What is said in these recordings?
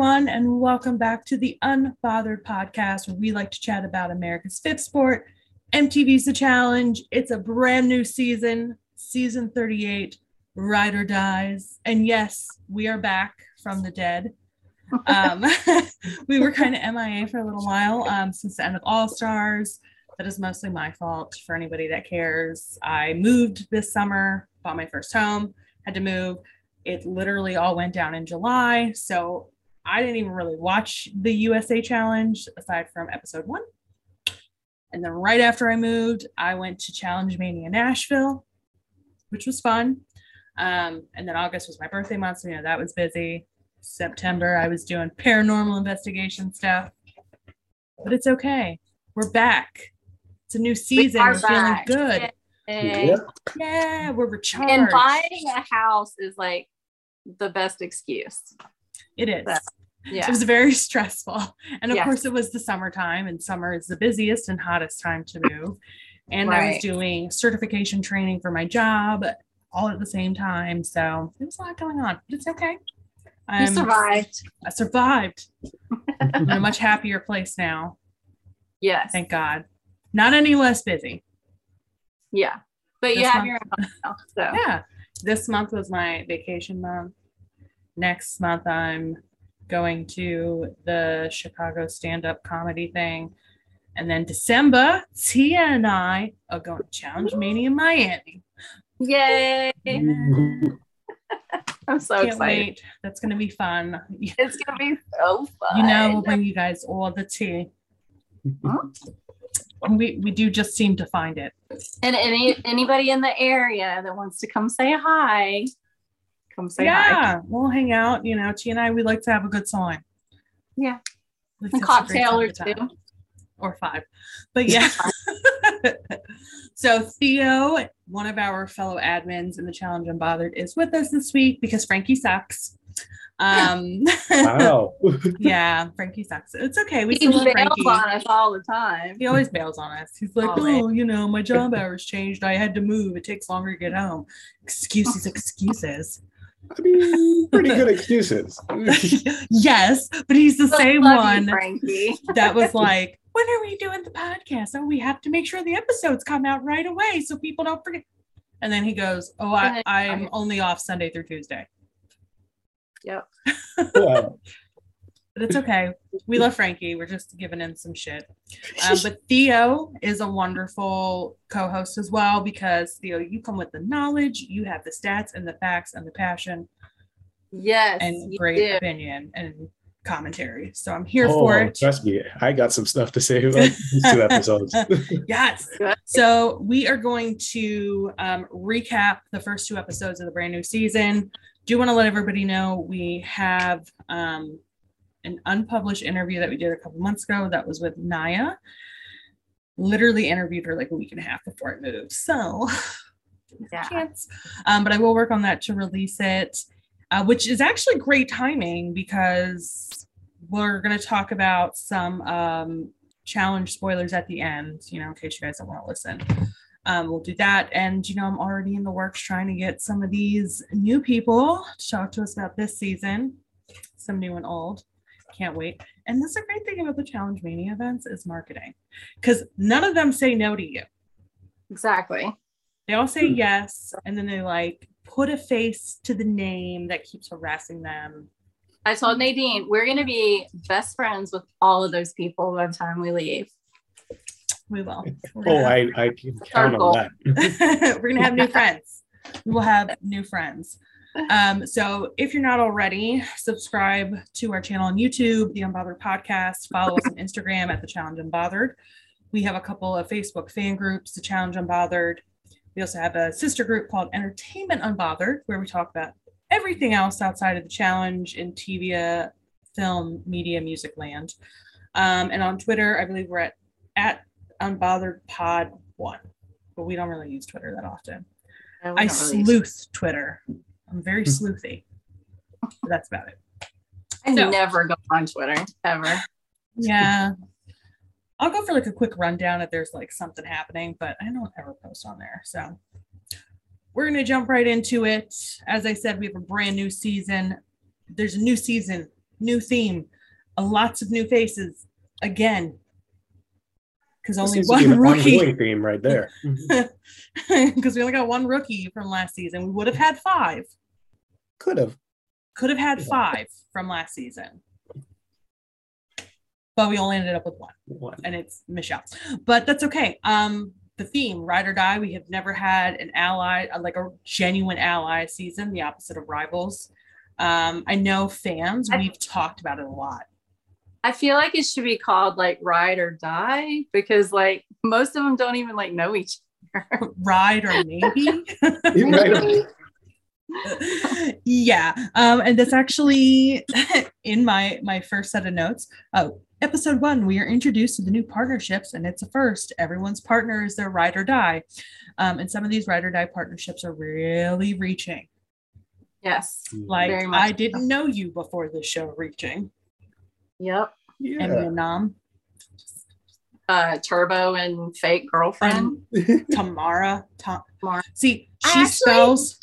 everyone, and welcome back to the Unbothered podcast, where we like to chat about America's fifth sport, MTV's The Challenge. It's a brand new season, season 38, Ride or Dies. And yes, we are back from the dead. Um, we were kind of MIA for a little while um, since the end of All Stars. That is mostly my fault for anybody that cares. I moved this summer, bought my first home, had to move. It literally all went down in July. So I didn't even really watch the USA Challenge aside from episode one. And then right after I moved, I went to Challenge Mania Nashville, which was fun. Um, and then August was my birthday month, so you know that was busy. September, I was doing paranormal investigation stuff, but it's okay. We're back. It's a new season. We are feeling good. Yeah. yeah, we're recharged. And buying a house is like the best excuse. It is. So, yeah. It was very stressful. And of yes. course, it was the summertime, and summer is the busiest and hottest time to move. And right. I was doing certification training for my job all at the same time. So there was a lot going on, but it's okay. You survived. I survived. I'm in a much happier place now. Yes. Thank God. Not any less busy. Yeah. But this you have month, your own now, so. Yeah. This month was my vacation month. Next month I'm going to the Chicago stand-up comedy thing. And then December, Tia and I are going to Challenge Mania in Miami. Yay! I'm so Can't excited. Wait. That's gonna be fun. It's gonna be so fun. You know, we'll bring you guys all the tea. Huh? we we do just seem to find it. And any anybody in the area that wants to come say hi, come say yeah, hi. Yeah, we'll hang out. You know, T and I we like to have a good time. Yeah, a cocktail or two, or five. But yeah. so Theo, one of our fellow admins in the Challenge Unbothered, is with us this week because Frankie sucks. Um, wow. yeah, Frankie sucks. It's okay. We he bails Frankie. on us all the time. He always bails on us. He's like, always. oh, you know, my job hours changed. I had to move. It takes longer to get home. Excuses, excuses. I mean, pretty good excuses. yes, but he's the so same one you, that was like, when are we doing the podcast? Oh, we have to make sure the episodes come out right away so people don't forget. And then he goes, Oh, I, I'm only off Sunday through Tuesday. Yep. But it's okay. We love Frankie. We're just giving him some shit. Um, but Theo is a wonderful co-host as well because Theo, you come with the knowledge, you have the stats and the facts and the passion. Yes. And great do. opinion and commentary. So I'm here oh, for it. Trust me, I got some stuff to say about these two episodes. yes. So we are going to um, recap the first two episodes of the brand new season do want to let everybody know we have um, an unpublished interview that we did a couple months ago that was with Naya. Literally interviewed her like a week and a half before it moved. So, yeah. Chance. Um, but I will work on that to release it, uh, which is actually great timing because we're going to talk about some um, challenge spoilers at the end, you know, in case you guys don't want to listen um, we'll do that. And, you know, I'm already in the works trying to get some of these new people to talk to us about this season, some new and old. Can't wait. And that's a great thing about the Challenge Mania events is marketing because none of them say no to you. Exactly. They all say hmm. yes. And then they like put a face to the name that keeps harassing them. I told Nadine, we're going to be best friends with all of those people by the time we leave. We will. oh, I, I can count on that. We're gonna have new friends. We will have new friends. Um, so if you're not already, subscribe to our channel on YouTube, the Unbothered Podcast. Follow us on Instagram at the Challenge Unbothered. We have a couple of Facebook fan groups, the Challenge Unbothered. We also have a sister group called Entertainment Unbothered, where we talk about everything else outside of the challenge in TV, film, media, music land. Um, and on Twitter, I believe we're at at unbothered pod one, but we don't really use Twitter that often. I really sleuth Twitter. I'm very hmm. sleuthy. that's about it. I so, never go on Twitter ever. Yeah. I'll go for like a quick rundown if there's like something happening, but I don't ever post on there. So we're going to jump right into it. As I said, we have a brand new season. There's a new season new theme, uh, lots of new faces again. Because only seems be one rookie. ongoing theme right there. Because we only got one rookie from last season. We would have had five. Could have. Could have had five from last season. But we only ended up with one. One. and it's Michele. But that's okay. Um, the theme, ride or die. We have never had an ally, uh, like a genuine ally season, the opposite of rivals. Um, I know fans, I- we've talked about it a lot. I feel like it should be called like ride or die because like most of them don't even like know each other. Ride or maybe. Right. yeah. Um, and that's actually in my my first set of notes. Oh, episode one, we are introduced to the new partnerships, and it's a first. Everyone's partner is their ride or die. Um, and some of these ride or die partnerships are really reaching. Yes. Like Very much I didn't know you before this show reaching. Yep. Yeah. And Vietnam, Uh Turbo and fake girlfriend. and Tamara. Ta- Tamara. See, I she actually- spells.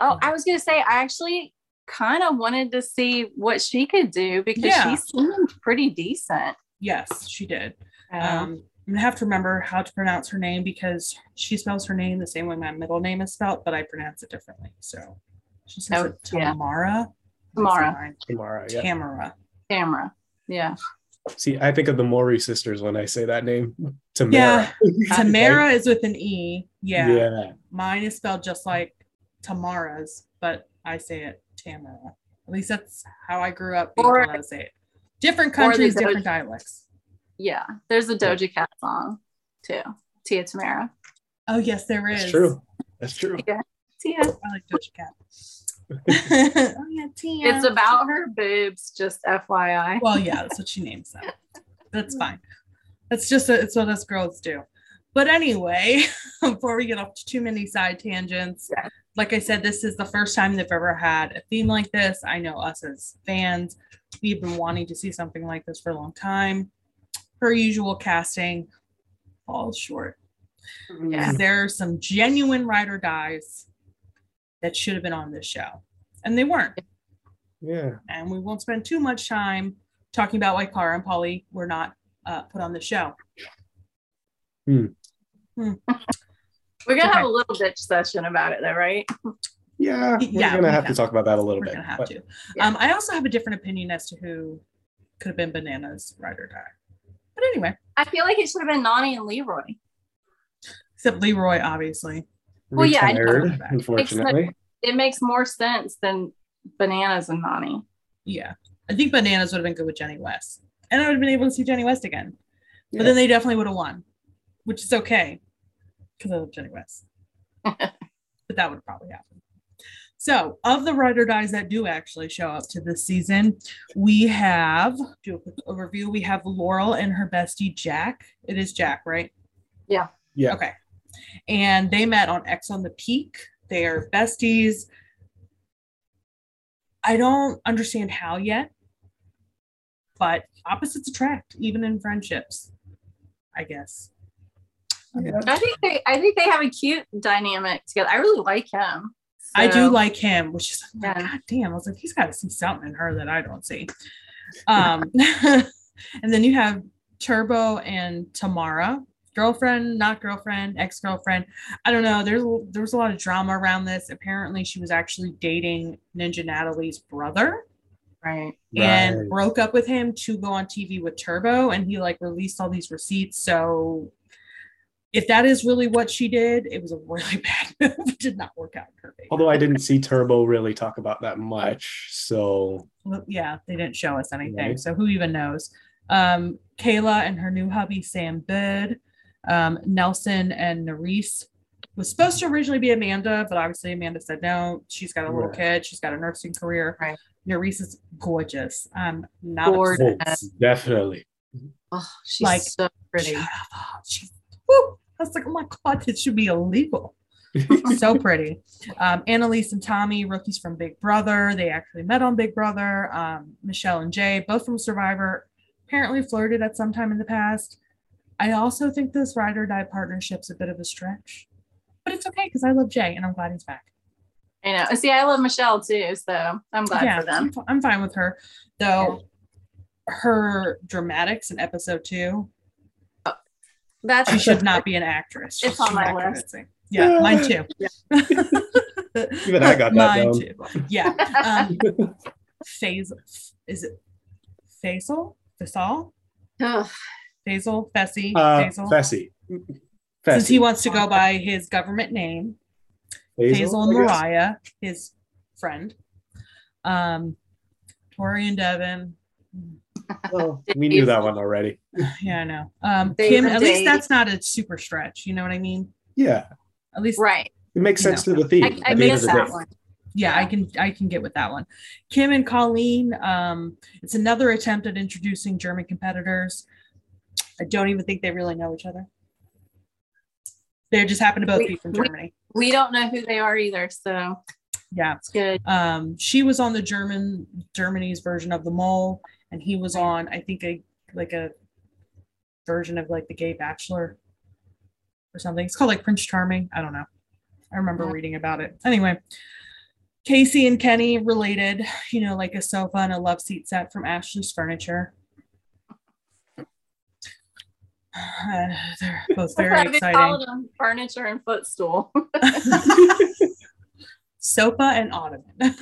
Oh, I was gonna say I actually kind of wanted to see what she could do because Yeah. she seemed pretty decent. yes, she did. Um, Um, I'm gonna have to remember how to pronounce her name because she spells her name the same way my middle name is spelled, but I pronounce it differently. So she says Oh, it yeah. Tamara. Tamara. Tamara, yeah. Tamara. camera. Yeah. See, I think of the Maury sisters when I say that name. Tamara. Yeah. Tamara is with an E. Yeah. Yeah. yeah. Mine is spelled just like Tamara's, but I say it Tamara. At least that's how I grew up Or- told how to say it. Different or the countries, Doja- different dialects. Yeah. There's a Doja Cat song too. Tia Tamara. Oh yes, there is. That's true. That's true. Tia. I like Doja Cat. oh yeah, Tia. It's about her boobs, just FYI. well, yeah, that's what she names them. That's fine. That's just it's what us girls do. But anyway, before we get off to too many side tangents, Yeah. Like I said, this is the first time they've ever had a theme like this. I know us as fans, we've been wanting to see something like this for a long time. Her usual, casting falls short. Yeah. There are some genuine ride or dies that should have been on this show, and they weren't Yeah. and we won't spend too much time talking about why Cara and Paulie were not uh, put on the show. We're gonna have a little bitch session about it though, right? Yeah. We're Yeah, gonna we have can. to talk about that a little We're bit. gonna have but- to. Yeah. Um, I also have a different opinion as to who could have been Bananas ride or die. But anyway, I feel like it should have been Nany and Leroy. except Leroy, obviously. Well, yeah, I know. Unfortunately. It makes more sense than bananas and Nany. Yeah, I think Bananas would have been good with Jenny West, and I would have been able to see Jenny West again. But then they definitely would have won, which is okay because I love Jenny West. but that would probably happen. So, of the writer dies that do actually show up to this season, we have do a quick overview. We have Laurel and her bestie Jakk. It is Jakk, right? Yeah. Yeah. Okay. And they met on Ex on the Beach. They are besties. I don't understand how yet, but opposites attract, even in friendships. I guess. Yeah. I think they I think they have a cute dynamic together. I really like him. I do like him, which is like, Yeah. God damn. I was like, he's got to see something in her that I don't see. Um, and then you have Turbo and Tamara, girlfriend, not girlfriend, ex girlfriend. I don't know. There's there was a lot of drama around this. Apparently, she was actually dating Ninja Natalie's brother right. and Right. broke up with him to go on TV with Turbo, and he like released all these receipts. So. If that is really what she did, it was a really bad move. It did not work out in her favor. Although I didn't see Turbo really talk about that much. So Well, yeah, they didn't show us anything. Right. So who even knows? Um, Kayla and her new hubby, Sam Bird, um, Nelson and Nurys was supposed to originally be Amanda, but obviously Amanda said no. She's got a little Right. kid. She's got a nursing career. Right. Nurys is gorgeous. Um, not Gorgeous. upset. definitely. Oh, she's Like- so pretty. Shut up. She's, woo. I was like, oh my god, this should be illegal. so pretty. Um, Analyse and Tommy, rookies from Big Brother. They actually met on Big Brother. Um, Michele and Jay, both from Survivor, apparently flirted at some time in the past. I also think this ride or die partnership's a bit of a stretch, but it's okay because I love Jay and I'm glad he's back. I know. See, I love Michele too, so I'm glad yeah, for them. I'm, I'm fine with her. Though her dramatics in episode two, That's she should not be an actress. It's She's on my not list. convincing. Yeah, mine too. Even I got that mine down. too. Yeah. Um, Phase is it Faysal? Faysal? Ugh. Faysal? Fessy? Uh, Faysal? Fessy. Since he wants to go by his government name. Hazel and Moriah, his friend. Um, Tori and Devin. Well, we knew that one already. Yeah, I know. Um, Kim, at least that's not a super stretch. You know what I mean? Yeah, At least, Right. it makes You sense to the theme. I, at I the end missed the that one. yeah, I can, I can get with that one. Kim and Colleen. Um, it's another attempt at introducing German competitors. I don't even think they really know each other. They just happen to both We- be from we- Germany. We don't know who they are either, so Yeah. it's good. um she was on the german germany's version of the mole and he was on i think a like a version of like the gay bachelor or something. It's called like prince charming. I don't know. I remember Yeah. reading about it. Anyway kaycee and kenny related you know like a sofa and a love seat set from ashley's furniture. Uh, they're both very exciting. furniture and footstool. sofa and ottoman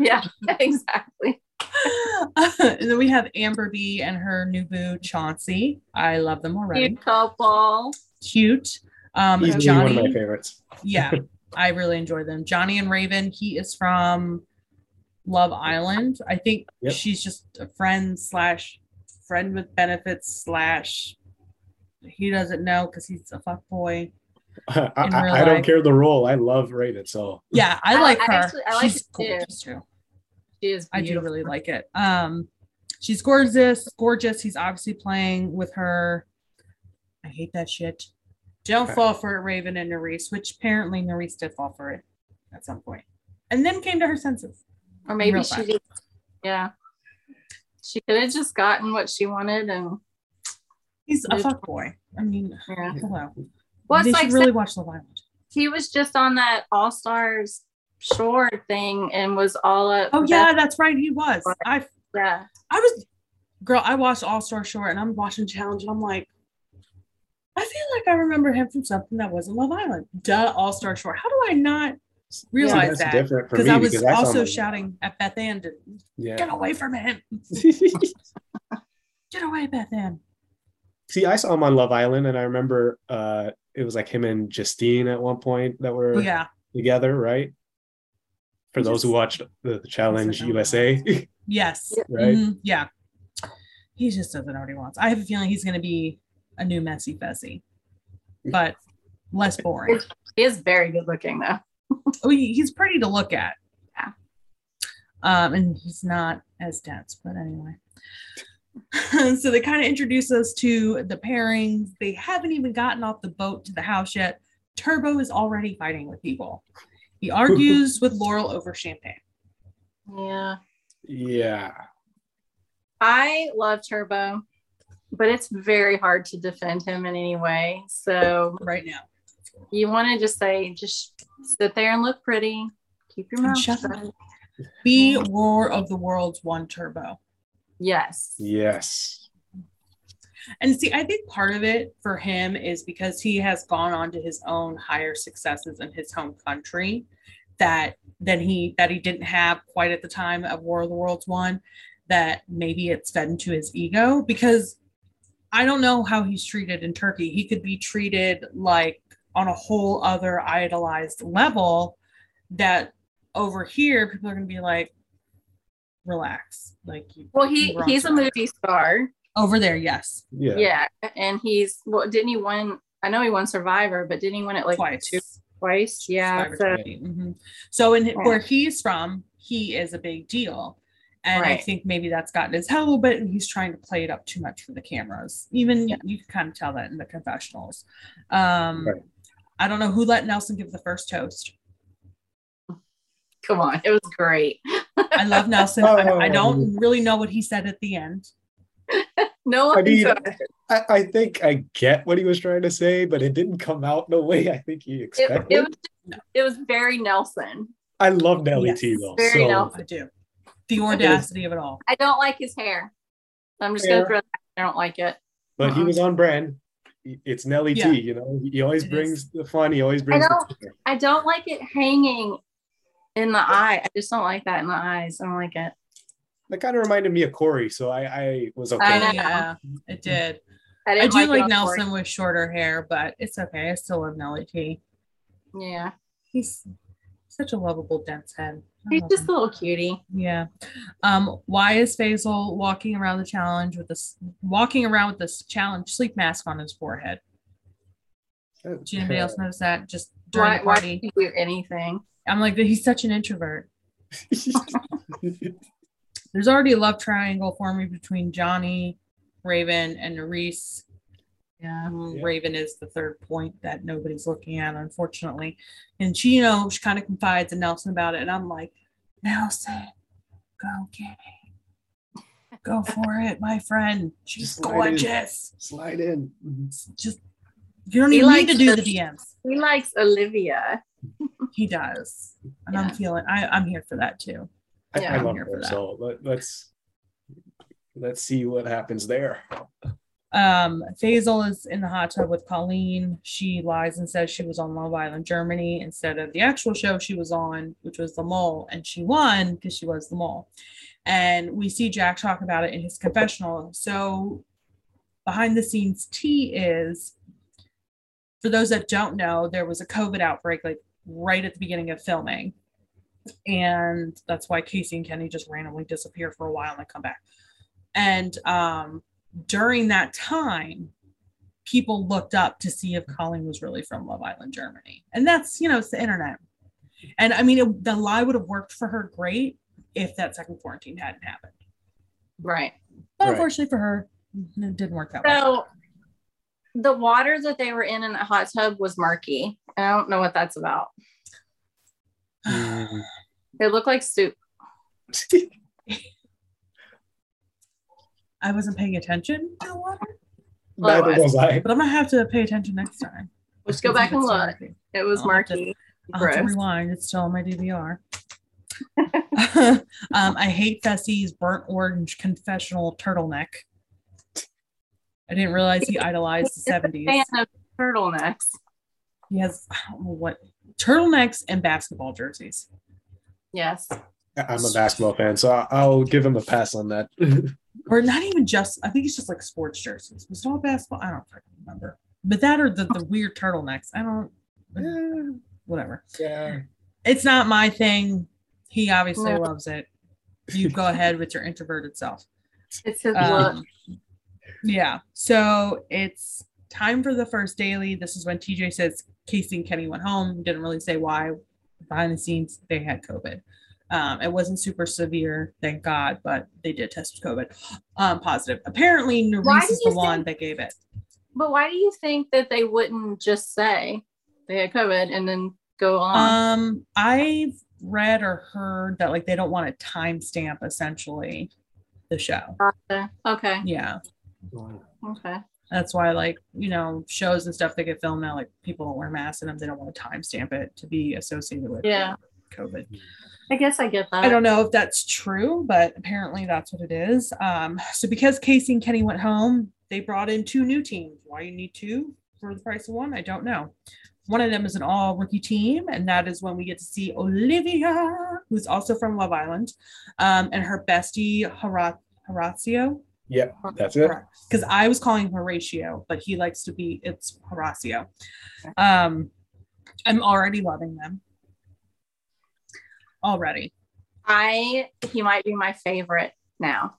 yeah, exactly. and then we have Amber B and her new boo Chauncey. I love them already. Cute couple. Cute. Um, Johnny. one of my favorites. Yeah, I really enjoy them. Johnny and Raven. He is from Love Island. I think Yep. she's just a friend slash friend with benefits slash. He doesn't know because he's a fuck boy. I, I- I don't care the role. I love Raven. So Yeah, I I- like I her. actually- I like she's it too. gorgeous too. She is I do really like it. Um, she's gorgeous, gorgeous. He's obviously playing with her. I hate that shit. Don't Okay. fall for it, Raven and Nurys, which apparently Nurys did fall for it at some point, and then came to her senses. Or maybe she fast. just, yeah. She could have just gotten what she wanted and He's a fuck boy. I mean, yeah. hello. Well, they it's like really watch Love Island. he was just on that All Stars shore thing and was all up. Oh yeah, that's right. He was. I yeah. I was, girl. I watched All Star Shore, and I'm watching Challenge, and I'm like, I feel like I remember him from something that wasn't Love Island. Duh, All Star Shore. How do I not realize that's that? different Because I was because also him- shouting at Beth Ann to get away from him. Get away, Beth Ann. See, I saw him on Love Island, and I remember uh, it was like him and Justine at one point that were yeah. together, right? For He those who watched the Challenge USA, Yes. right? Mhm, Yeah. He just doesn't know what he wants. I have a feeling he's going to be a new messy Fessy, but less boring. He is very good looking though. Oh, he- he's pretty to look at. Yeah. Um, and he's not as dense, but anyway. so they kind of introduce us to the pairings. They haven't even gotten off the boat to the house yet. Turbo is already fighting with people. He argues with Laurel over champagne. Yeah. Yeah. I love Turbo, but it's very hard to defend him in any way. So right now. you want to just say, just sit there and look pretty. Keep your mouth shut shut. Be War of the Worlds one Turbo. Yes. Yes. And see, I think part of it for him is because he has gone on to his own higher successes in his home country that than he that he didn't have quite at the time of War of the Worlds one. That maybe it's fed into his ego because I don't know how he's treated in Turkey. He could be treated like on a whole other idolized level that over here people are gonna be like, relax. Like you Well, he he's a track. movie star. over there, yes. Yeah. Yeah. And he's well, didn't he win? I know he won Survivor, but didn't he win it like twice. two twice? Yeah. So, Trophy. Mhm. So in Yeah. where he's from, he is a big deal. And I think maybe that's gotten his head a little bit and he's trying to play it up too much for the cameras. Even Yeah. you can kind of tell that in the confessionals. Um Right. I don't know who let Nelson give the first toast. come on, it was great. I love Nelson. I, oh. I Oh. don't really know what he said at the end. No I mean. I, I think I get what he was trying to say, but it didn't come out the way I think he expected. it was it was very Nelson. I love Nelly Yes. T though. Very so Nelly. I do. The audacity of it all. I don't like his hair. I'm just Hair. gonna throw that. I don't like it. but he Uh-uh. was on brand. It's Nelly Yeah. T, you know. He always It brings is. the fun. He always brings I don't- the I don't like it hanging in the eye. I just don't like that in the eyes. I don't like it. that kind of reminded me of Corey, so I, I was okay. I know. it. Yeah, it did. I, I didn't do it like Nelson Corey. with shorter hair, but it's okay. I still love Nelly T. Yeah, He's such a lovable dense head. I he's just him. a little cutie. Yeah. Um, why is Faysal walking around the challenge with this walking around with this challenge sleep mask on his forehead? Did anybody else notice that? Just during Why, the why party. do you do anything? I'm like, he's such an introvert. There's already a love triangle forming between Johnny, Raven, and Reese. Yeah. Um, Yeah. Raven is the third point that nobody's looking at, unfortunately. And she, you know, she kind of confides in Nelson about it. And I'm like, Nelson, go get it. Go for it, my friend. She's Just slide in. gorgeous. Slide in. Just you don't He even need to do the- the DMs. He likes Olivia. He does. And I'm feeling I, I'm here for that too. I, Yeah. I I'm love here for that. So let, let's let's see what happens there. Um, Faysal is in the hot tub with Colleen. She lies and says she was on Love Island Germany instead of the actual show she was on, which was The Mole, and she won because she was the mole. And we see Jakk talk about it in his confessional. So behind the scenes tea is for those that don't know, there was a COVID outbreak like right at the beginning of filming. And that's why Kaycee and Kenny just randomly disappear for a while and then come back. And um during that time, people looked up to see if Colleen was really from Love Island, Germany. And that's, you know, it's the internet. And I mean, it, the lie would have worked for her great if that second quarantine hadn't happened. Right. But Right. unfortunately for her, it didn't work out. well. So the water that they were in in that hot tub was murky. I don't know what that's about. Mm. It looked like soup. I wasn't paying attention to the water, Well, Neither was. was I. but I'm gonna have to pay attention next time. Let's go back and It's look. murky. It was I'll have to- murky. I'll have to rewind. It's still on my DVR. um, I hate Fessy's burnt orange confessional turtleneck. I didn't realize he idolized the seventies. Fan 70s. of turtlenecks. He has I don't know what turtlenecks and basketball jerseys. Yes. I'm a basketball fan, so I- I'll give him a pass on that. Or not even just I think it's just like sports jerseys. Was it all basketball? I don't freaking remember. But that or the, the weird turtlenecks. I don't yeah, whatever. yeah. It's not my thing. He obviously loves it. You go ahead with your introverted self. It's his Um, look. Yeah. So it's time for the first daily. This is when TJ says Kaycee and Kenny went home. Didn't really say why. Behind the scenes, they had COVID. Um, it wasn't super severe, thank God, but they did test COVID um, positive. Apparently, Nurys is the you one that gave it. But why do you think that they wouldn't just say they had COVID and then go on? Um, I've read or heard that like they don't want to timestamp essentially the show. Gotcha. okay. Yeah. Okay. That's why, like, you know, shows and stuff that get filmed now, like people don't wear masks in them. They don't want to timestamp it to be associated with Yeah. COVID. I guess I get that. I don't know if that's true, but apparently that's what it is. Um, so because Kaycee and Kenny went home, they brought in two new teams. Why you need two for the price of one, I don't know. One of them is an all rookie team, and that is when we get to see Olivia, who's also from Love Island, um, and her bestie Horat- Horatio. Yep, that's it. Because I was calling him Horatio, but he likes to be it's Horacio. Um, I'm already loving them. Already. I he might be my favorite now.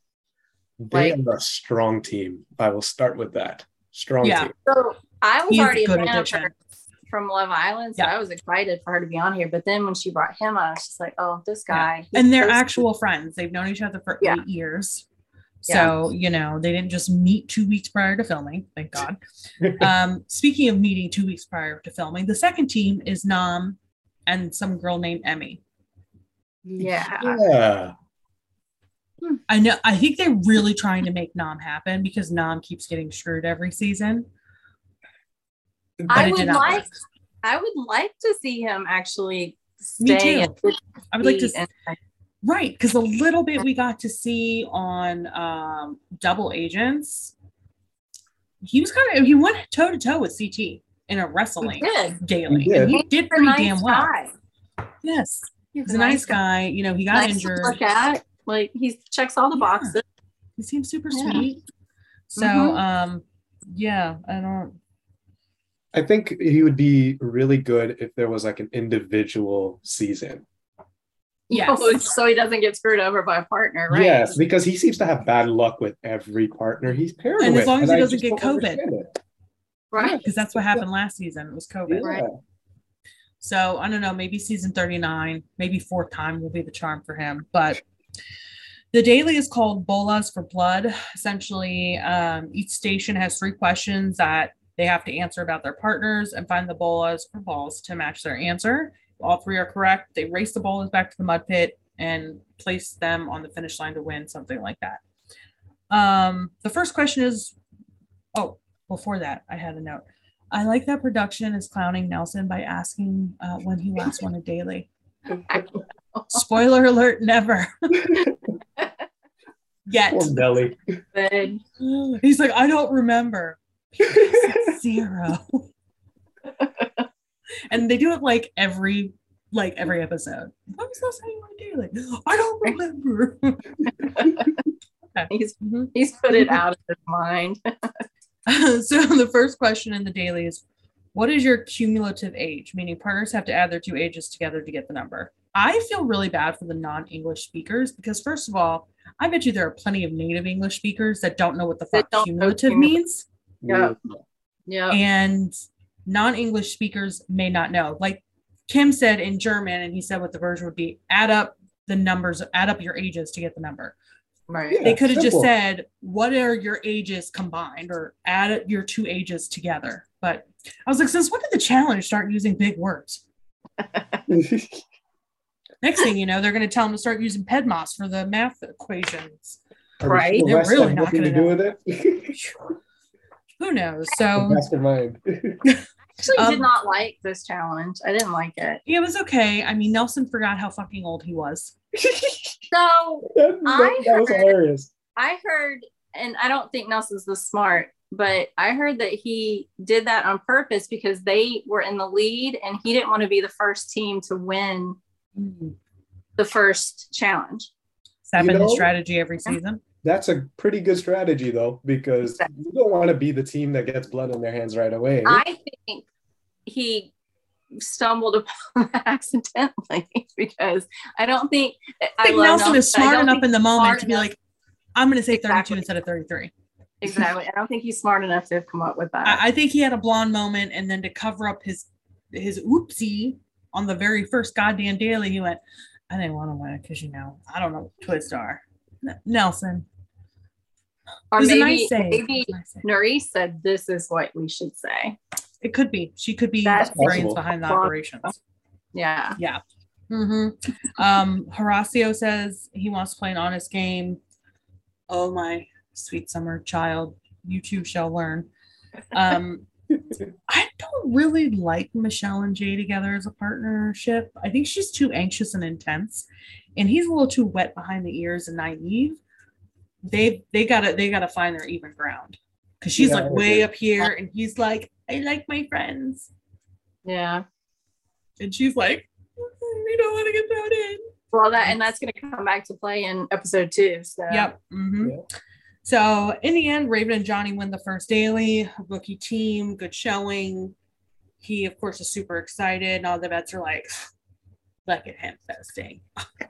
They Like- are a strong team. I will start with that. Strong Yeah. team. So I was He's already a fan of her from Love Island, so Yeah. I was excited for her to be on here. But then when she brought him on, I was just like, oh, this guy. he's and they're so actual friends. They've known each other for Yeah. eight years. So, you know, they didn't just meet two weeks prior to filming, thank God. um, speaking of meeting two weeks prior to filming, the second team is Nam and some girl named Emmy. Yeah. Yeah. I know, I think they're really trying to make Nam happen because Nam keeps getting screwed every season. But I would like work. I would like to see him actually stay. Me too. I would like to and- right because a little bit we got to see on um, Double Agents. He was kind of he went toe to toe with CT in a wrestling Good. daily, He and he did a pretty nice damn well. guy. Yes, He's he's a nice guy. You know, he got Nice injured. look at. Like he checks all the Yeah. boxes. He seems super Yeah. sweet. So, Mhm. um, yeah, I don't. I think he would be really good if there was like an individual season. Yes. so he doesn't get screwed over by a partner, right? Yes, because he seems to have bad luck with every partner he's paired And with. And as long as he doesn't get COVID. Right. Because that's what happened last season. It was COVID. Yeah. Right. So I don't know, maybe season 39, maybe fourth time will be the charm for him. But the daily is called Bolas for Blood. Essentially, um, each station has three questions that they have to answer about their partners and find the bolas or balls to match their answer. All three are correct. They race the bolas back to the mud pit and place them on the finish line to win, something like that. Um, the first question is oh, before that, I had a note. I like that production is clowning Nelson by asking uh, when he last won a daily. Spoiler alert, never. Yet. Poor Nelly. Good. He's like, I don't remember. Zero. and they do it like every like every episode. What was last time you won a daily? I don't remember. He's Mhm. he's put it out of his mind. so the first question in the daily is what is your cumulative age meaning partners have to add their two ages together to get the number i feel really bad for the non-english speakers because first of all i bet you there are plenty of native english speakers that don't know what the That fuck cumulative cumulative. means Yeah. Yeah. and non-english speakers may not know like kim said in german and he said what the version would be add up the numbers add up your ages to get the number Right. Yeah. they could have just said what are your ages combined or add your two ages together but i was like since when did the challenge start using big words next thing you know they're going to tell them to start using PEMDAS for the math equations Are Right. sure They're really not gonna do with it. who knows so Mastermind. Actually, Um, did not like this challenge. I didn't like it. it was okay i mean nelson forgot how fucking old he was So that, I that was heard- hilarious. I heard, and I don't think Nelson's this smart, but I heard that he did that on purpose because they were in the lead and he didn't want to be the first team to win the first challenge. Has that You been his know- strategy every season That's a pretty good strategy though, because you don't want to be the team that gets blood on their hands right away. I think he stumbled upon that accidentally because I don't think i I think love nelson is smart enough in the moment to be enough- like i'm going to say 32 Exactly. instead of 33 exactly. I don't think he's smart enough to have come up with that. I, I think he had a blonde moment, and then to cover up his his oopsie on the very first goddamn daily, he went, "I didn't want to win it because you know I don't know what twist are." N- Nelson, it or maybe a nice maybe was nice save. Said this is what we should say. It could be. She could be That's the brains behind the operations. Yeah. hmm Um, Horacio says he wants to play an honest game. Oh my sweet summer child, you too shall learn. Um, I don't really like Michele and Jay together as a partnership. I think she's too anxious and intense, and he's a little too wet behind the ears and naive. They they gotta they gotta find their even ground because she's Yeah, like way up here, and he's like, I like my friends, Yeah. and she's like, we don't want to get thrown in. Well, that and that's going to come back to play in episode two. So Yep. mhm. Yeah. So in the end, Raven and Johnny win the first daily. Rookie team, good showing. He, of course, is super excited. And all the vets are like, look at him boasting.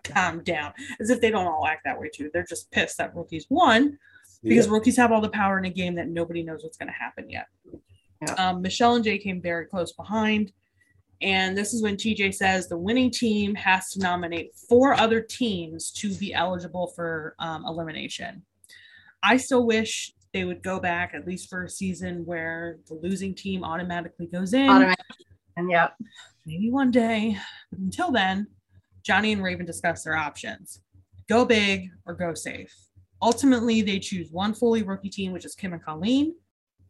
Calm down. As if they don't all act that way too. They're just pissed that rookies won because Yeah. rookies have all the power in a game that nobody knows what's going to happen yet. Yeah. Um, Michele and Jay came very close behind. And this is when TJ says the winning team has to nominate four other teams to be eligible for um, elimination. I still wish they would go back at least for a season where the losing team automatically goes in. automatic. And yep. Maybe one day. But until then, Johnny and Raven discuss their options go big or go safe. Ultimately, they choose one fully rookie team, which is Kim and Colleen,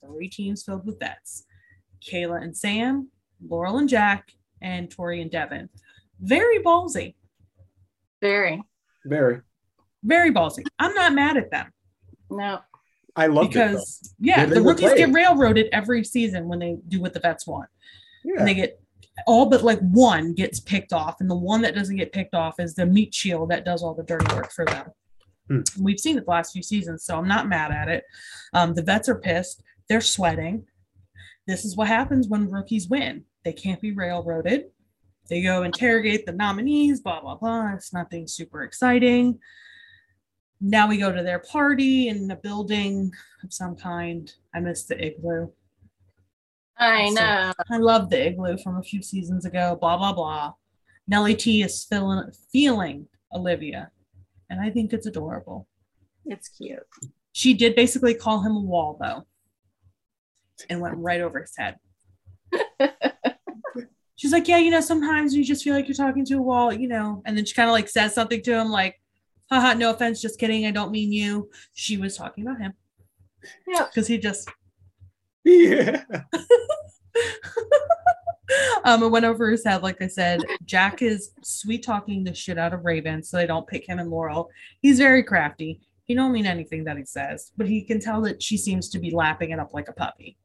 three teams filled with vets Kayla and Sam, Laurel and Jakk, and Tori and Devin. Very ballsy. Very. Very. Very ballsy. I'm not mad at them No. I love because yeah, They- they the rookies get railroaded every season when they do what the vets want. Yeah. And they get all but like one gets picked off, and the one that doesn't get picked off is the meat shield that does all the dirty work for them. Hmm. We've seen it the last few seasons, so I'm not mad at it. Um, the vets are pissed. They're sweating. This is what happens when rookies win. They can't be railroaded. They go interrogate the nominees, blah, blah, blah. It's nothing super exciting. Now we go to their party in a building of some kind. I miss the igloo. I So- know. I love the igloo from a few seasons ago. Blah blah blah. Nellie T is feeling feeling Olivia, and I think it's adorable. It's cute. She did basically call him a wall though, and went right over his head. She's like, yeah, you know, sometimes you just feel like you're talking to a wall, you know, and then she kind of like says something to him, like, haha, no offense, just kidding, I don't mean you. She was talking about him Yeah. because he just Yeah. um, it went over his head. Like I said, Jakk is sweet talking the shit out of Raven, so they don't pick him and Laurel. He's very crafty. He don't mean anything that he says, but he can tell that she seems to be lapping it up like a puppy,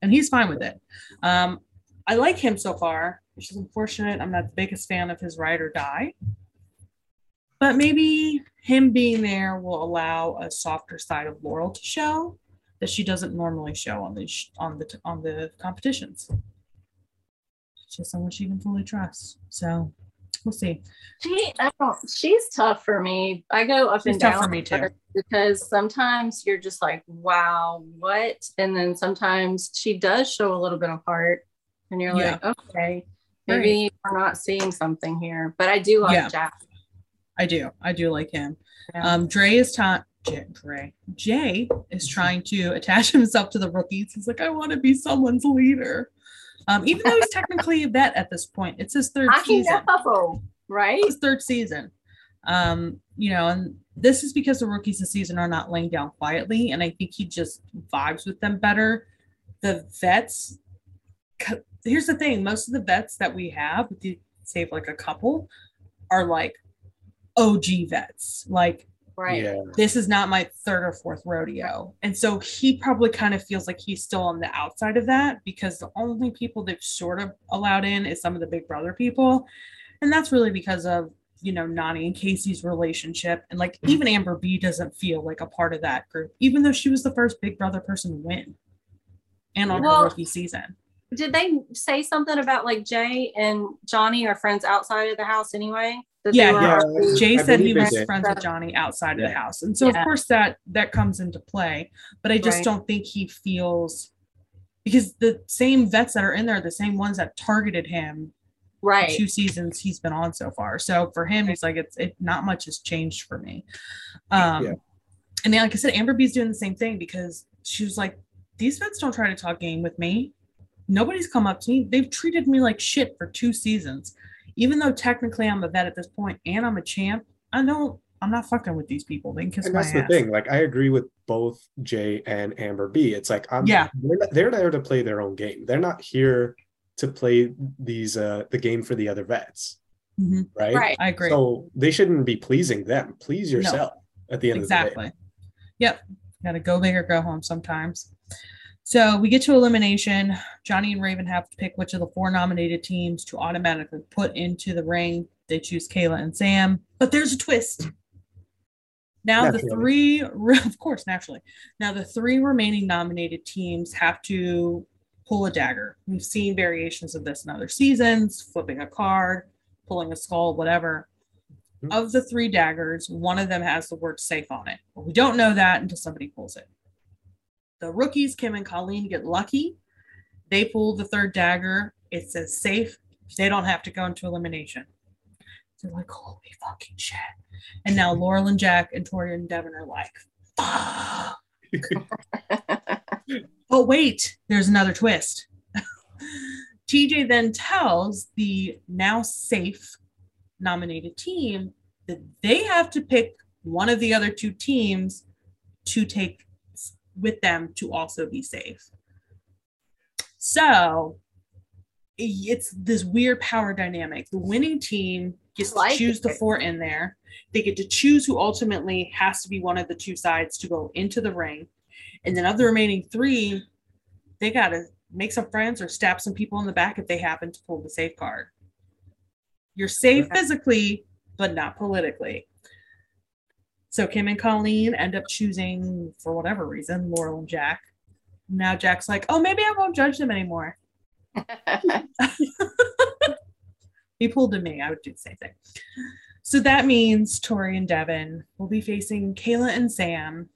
and he's fine with it. Um, I like him so far, which is unfortunate. I'm not the biggest fan of his ride or die, but maybe him being there will allow a softer side of Laurel to show that she doesn't normally show on the on the on the competitions. She's someone she can fully trust. So we'll see. She, I don't, she's tough for me. I go up She's and tough down for me too. because sometimes you're just like, wow, what? And then sometimes she does show a little bit of heart, and you're Yeah. like, okay, maybe we're not seeing something here. But I do like Yeah. Jakk. I do. I do like him. Yeah. Um, Dre is ta- J- Dre. Jay is trying to attach himself to the rookies. He's like, I want to be someone's leader. Um, even though he's technically a vet at this point, it's his third I season. go, right? his third season. Um, you know, and this is because the rookies this season are not laying down quietly, and I think he just vibes with them better. The vets, here's the thing: most of the vets that we have, save like a couple, are like OG vets. Like Right. Yeah. this is not my third or fourth rodeo. And so he probably kind of feels like he's still on the outside of that because the only people they've sort of allowed in is some of the big brother people. And that's really because of, you know, Nany and Kaycee's relationship. And like mm. even Amber B doesn't feel like a part of that group, even though she was the first big brother person to win and on Well, her rookie season. Did they say something about like Jay and Johnny are friends outside of the house anyway? That they Yeah, were yeah. already- Jay I said he was did. friends with Johnny outside of the house. And so Yeah. of course that that comes into play. But I just Right. don't think he feels because the same vets that are in there are the same ones that targeted him right. two seasons he's been on so far. So for him, he's like, it's it not much has changed for me. Um Yeah. and then like I said, Amber B's doing the same thing because she was like, these vets don't try to talk game with me. Nobody's come up to me. They've treated me like shit for two seasons. Even though technically I'm a vet at this point and I'm a champ, I know I'm not fucking with these people. They can kiss And my that's the thing. Like I agree with both Jay and Amber B. It's like I'm Yeah. they're, not- they're there to play their own game. They're not here to play these uh the game for the other vets, Mhm. right? Right. I agree. So they shouldn't be pleasing them. Please yourself at the end of the day. exactly. Yep. Got to go big or go home sometimes. So we get to elimination. Johnny and Raven have to pick which of the four nominated teams to automatically put into the ring. They choose Kayla and Sam, but there's a twist. Now the three, of course, naturally. Now the three remaining nominated teams have to pull a dagger. We've seen variations of this in other seasons, flipping a card, pulling a skull, whatever. Mhm. Of the three daggers, one of them has the word safe on it. But we don't know that until somebody pulls it. The rookies, Kim and Colleen, get lucky. They pull the third dagger. It says safe. They don't have to go into elimination. They're like, holy fucking shit. And now Laurel and Jakk and Tori and Devin are like, fuck. But wait, there's another twist. TJ then tells the now safe nominated team that they have to pick one of the other two teams to take with them to also be safe. So it's this weird power dynamic. The winning team gets Like to choose the it. four in there. They get to choose who ultimately has to be one of the two sides to go into the ring. And then of the remaining three, they got to make some friends or stab some people in the back if they happen to pull the safe card. You're safe Okay. physically, but not politically. So Kim and Colleen end up choosing, for whatever reason, Laurel and Jakk. Now Jakk's like, oh, maybe I won't judge them anymore. He pulled to me. I would do the same thing. So that means Tori and Devin will be facing Kailah and Sam.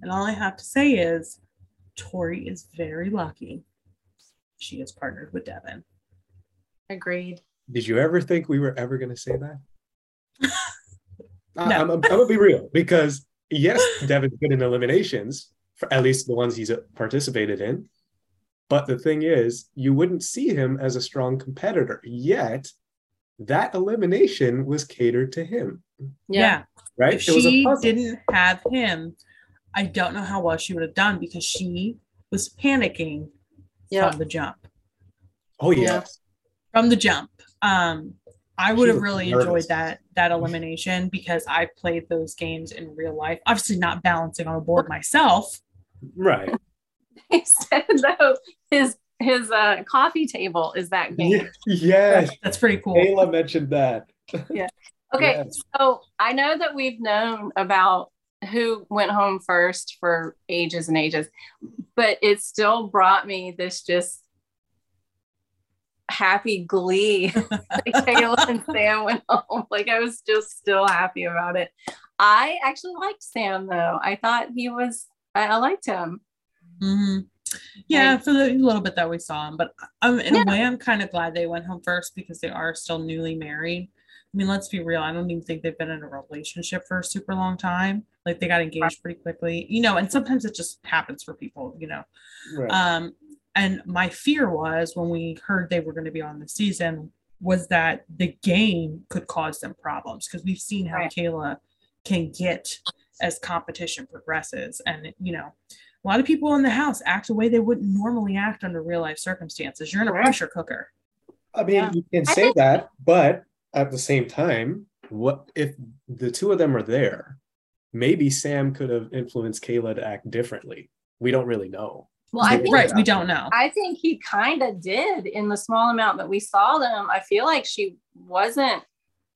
And all I have to say is Tori is very lucky. She is partnered with Devin. Agreed. Did you ever think we were ever going to say that? I- No. I'm, I'm, gonna be real because yes, Devin's good in eliminations, for at least the ones he's participated in. But the thing is, you wouldn't see him as a strong competitor. Yet, that elimination was catered to him, Yeah. right? If it was a she didn't have him, I don't know how well she would have done because she was panicking Yeah. from the jump. oh Yeah. From the jump. Um, I would have really nervous. enjoyed that that elimination because I played those games in real life. Obviously, not balancing on a board myself. right. He said though his his uh coffee table is that game. Ye- yes, That's pretty cool. Kailah mentioned that. Yeah. Okay, Yes. so I know that we've known about who went home first for ages and ages, but it still brought me this just happy glee. like Kailah and Sam went home. Like I was just still happy about it. I actually liked Sam though. I thought he was I, I liked him. Mhm. Yeah, for the little bit that we saw him, but um, in Yeah. a way, I'm kind of glad they went home first because they are still newly married. I mean, let's be real. I don't even think they've been in a relationship for a super long time. Like they got engaged pretty quickly, you know. And sometimes it just happens for people, you know. Right. Um, and my fear was when we heard they were going to be on the season was that the game could cause them problems because we've seen how Right. Kailah can get as competition progresses, and you know, a lot of people in the house act the way they wouldn't normally act under real life circumstances. You're in a Correct. pressure cooker. I mean, Yeah. you can say think- that, but at the same time, what if the two of them are there? Maybe Sam could have influenced Kailah to act differently. We don't really know. Well, I think right, we don't know. I think he kind of did in the small amount that we saw them. I feel like she wasn't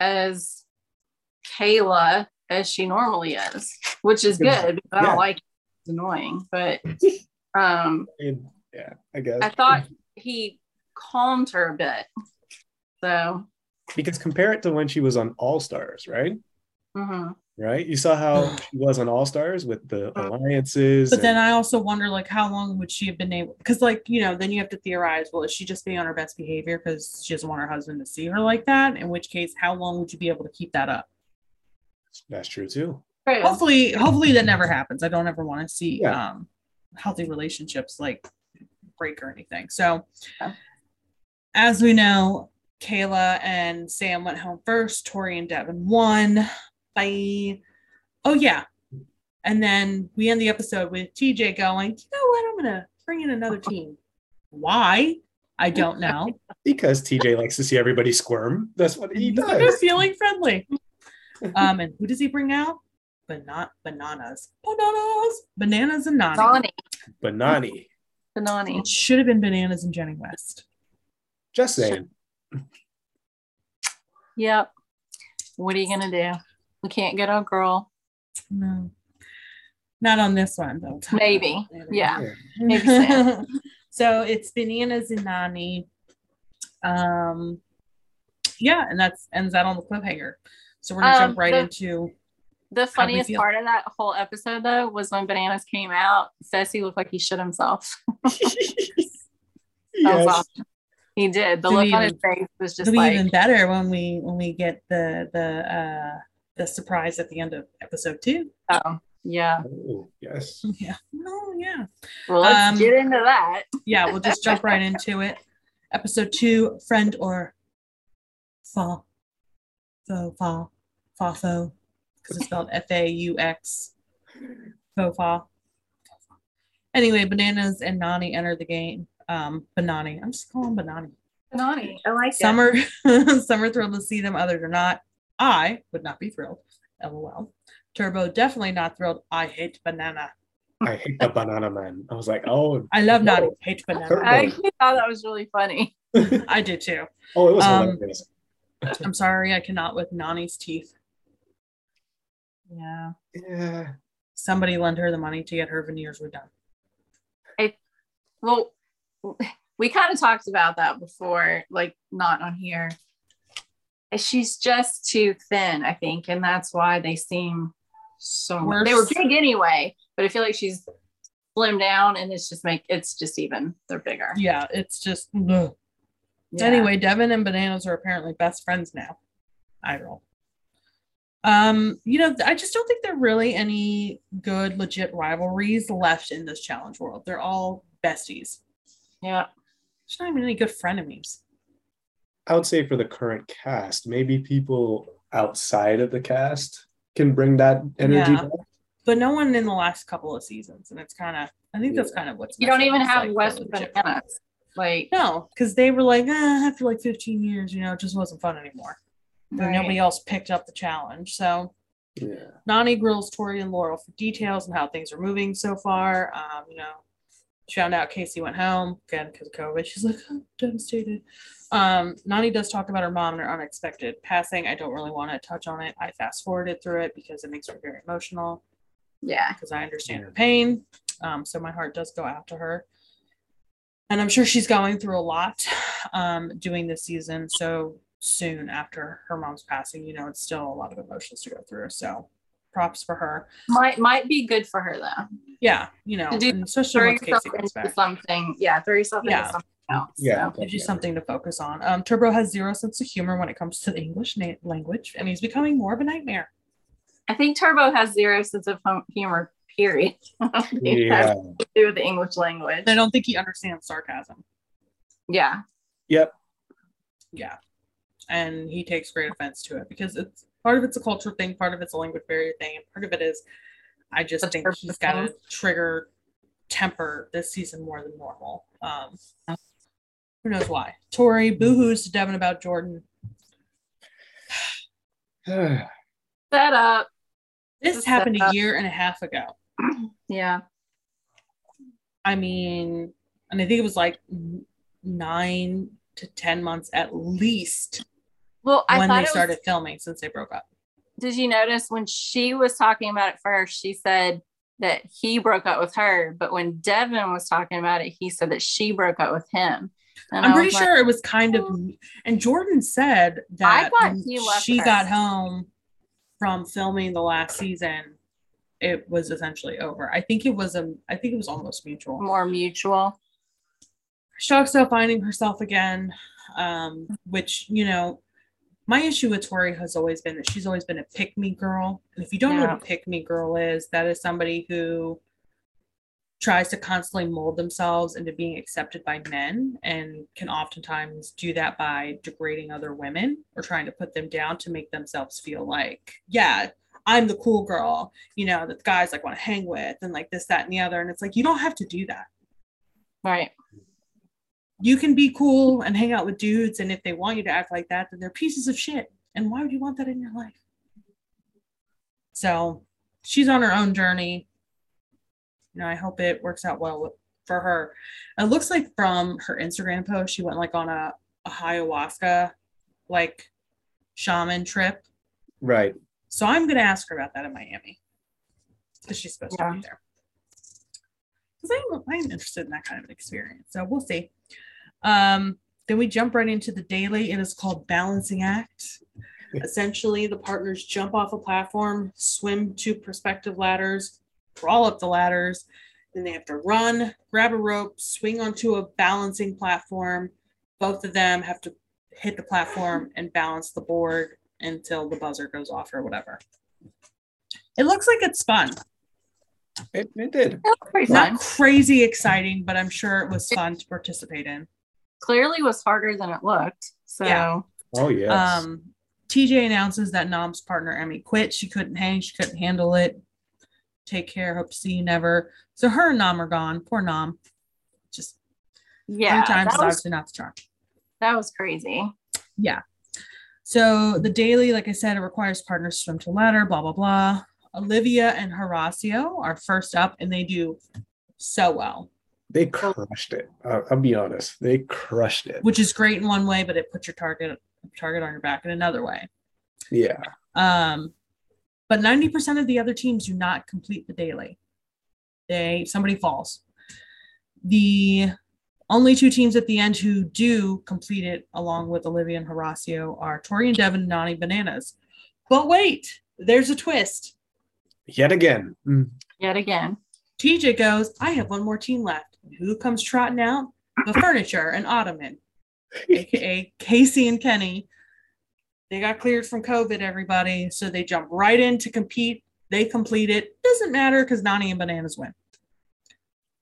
as Kailah as she normally is, which is Yeah. good. because I don't like it. it's annoying, but um, And yeah, I guess I thought he calmed her a bit. So, because compare it to when she was on All Stars, right? mhm. Right? You saw how she was on All Stars with the alliances. But then I also wonder, like, how long would she have been able? Because, like, you know, then you have to theorize. Well, is she just being on her best behavior because she doesn't want her husband to see her like that? In which case, how long would you be able to keep that up? that's true too. True. hopefully hopefully that never happens i don't ever want to see Yeah. um healthy relationships like break or anything so Yeah. as we know kailah and sam went home first tori and devin won bye oh yeah and then we end the episode with tj going you know what i'm gonna bring in another team why i don't know Because TJ likes to see everybody squirm. That's what he He's like, "I'm does. feeling friendly. um, and who does he bring out? But not bananas. Bananas. Bananas and Nany. Bonnie. Banani. Banani. It should have been bananas and Jenny West. Just saying. Yep. What are you gonna do? We can't get a girl. No. Not on this one, though. Maybe. Yeah. Maybe Sam. so it's bananas and Nany. Um yeah, and that's ends that on the cliffhanger. So we're gonna Um, jump right the- into The funniest part of that whole episode though was when bananas came out. Fessy looked like he shit himself. Yes. awesome. He did. The Do look we on his even- face was just it'll be like even better when we when we get the the uh the surprise at the end of episode two. oh, yeah. Oh, yes. Yeah. Oh yeah. Well, let's Um, get into that. Yeah, we'll just jump right into it. Episode two, friend or fa. Fo fa. Fa fo. Because it's spelled F A U X. Fo fa. Anyway, bananas and Nany enter the game. Um, Banani. I'm just calling him Banani. Nany, I like Some are some are thrilled to see them, others are not. I would not be thrilled. LOL. Turbo definitely not thrilled. I hate banana. I hate the banana man. I was like, oh, I love Nany. Hate it. banana. I actually thought that was really funny. I did too. oh, it was Um, hilarious. I'm sorry, I cannot with Nany's teeth. Yeah. Yeah. Somebody lend her the money to get her veneers redone. I, Well, we kind of talked about that before, like not on here. She's just too thin, I think, and that's why they seem so. They were big anyway, but I feel like she's slimmed down, and it's just make it's just even they're bigger. Yeah, it's just. Yeah. Anyway, Devin and Bananas are apparently best friends now. I roll. Um, you know, I just don't think there are really any good, legit rivalries left in this challenge world. They're all besties. yeah, There's not even any good frenemies. I would say for the current cast, maybe people outside of the cast can bring that energy Yeah. back. But no one in the last couple of seasons. And it's kind of I think that's kind of what's you don't even have like, West legit Bananas. Like No, because they were like, eh, after like 15 years, you know, it just wasn't fun anymore. And right. Nobody else picked up the challenge. So Yeah. Nany grills Tori and Laurel for details and how things are moving so far. Um, you know, she found out Kaycee went home again because of COVID. She's like, oh, devastated. Um, Nany does talk about her mom and her unexpected passing. I don't really want to touch on it. I fast forwarded through it because it makes me very emotional yeah, because I understand her pain. Um, so my heart does go out to her. And I'm sure she's going through a lot um, doing this season. So soon after her mom's passing, you know, it's still a lot of emotions to go through. So props for her. might might be good for her though. Yeah, you know, To do- especially Throw once yourself Kaycee comes into back. something. Yeah, throw yourself Yeah. into something else. Yeah. so. Gives you something to focus on. Um, Turbo has zero sense of humor when it comes to the English na- language, and he's becoming more of a nightmare. I think Turbo has zero sense of hum- humor. Period. it Yeah. has to do with the English language. I don't think he understands sarcasm. Yeah, Yep. yeah and he takes great offense to it because it's part of it's a cultural thing part of it's a language barrier thing and part of it is i just That's think he's got a trigger temper this season more than normal um who knows why tori boohoos to devin about jordan set up. this Just happened a year and a half ago Yeah, i mean and i think it was like nine to ten months at least well, I when they it was- started filming since they broke up did you notice when she was talking about it first? She said that he broke up with her, but when Devin was talking about it, he said that she broke up with him. And I'm pretty like, sure it was kind of, and Jordan said that she her. got home from filming the last season, it was essentially over. I think it was a, I think it was almost mutual. more mutual. Shock's still finding herself again, um, which you know, my issue with Tori has always been that she's always been a pick me girl, and if you don't know what a pick me girl is, that is somebody who tries to constantly mold themselves into being accepted by men and can oftentimes do that by degrading other women or trying to put them down to make themselves feel like, yeah, I'm the cool girl, you know, that the guys like want to hang with and like this, that, and the other. And it's like, you don't have to do that. Right. You can be cool and hang out with dudes. And if they want you to act like that, then they're pieces of shit. And why would you want that in your life? So she's on her own journey. You know, I hope it works out well for her. It looks like from her Instagram post, she went like on a, a ayahuasca like shaman trip. Right. So I'm gonna ask her about that in Miami. Because she's supposed to be there. Because I'm, I'm interested in that kind of experience. So we'll see. Um, then we jump right into the daily. It is called Balancing Act. Essentially, the partners jump off a platform, swim to perspective ladders, crawl up the ladders, then they have to run, grab a rope, swing onto a balancing platform. Both of them have to hit the platform and balance the board until the buzzer goes off or whatever. It looks like it's fun. It, it did. Pretty fun. Not crazy exciting, but I'm sure it was fun to participate in. Clearly was harder than it looked. So Yeah. Oh yes. Um, TJ announces that Nam's partner Emy quit. She couldn't hang. She couldn't handle it. Take care. Hope to see you never. So her and Nam are gone. Poor Nam. Just yeah, three times that is was obviously not the charm. That was crazy. Yeah. So the daily, like I said, it requires partners to swim to ladder, blah, blah, blah. Olivia and Horacio are first up and they do so well, They crushed it. I'll, I'll be honest. They crushed it. which is great in one way, but it puts your target target on your back in another way. Yeah. Um, but 90% of the other teams do not complete the daily. They somebody falls. The only two teams at the end who do complete it along with Olivia and Horacio are Tori and Devin and Nany Bananas. But wait, there's a twist. Yet again. Mm. Yet again. TJ goes, I have one more team left. And who comes trotting out? The furniture and Ottoman, aka Kaycee and Kenny. They got cleared from COVID, everybody. So they jump right in to compete. They complete it. Doesn't matter because Nany and Bananas win.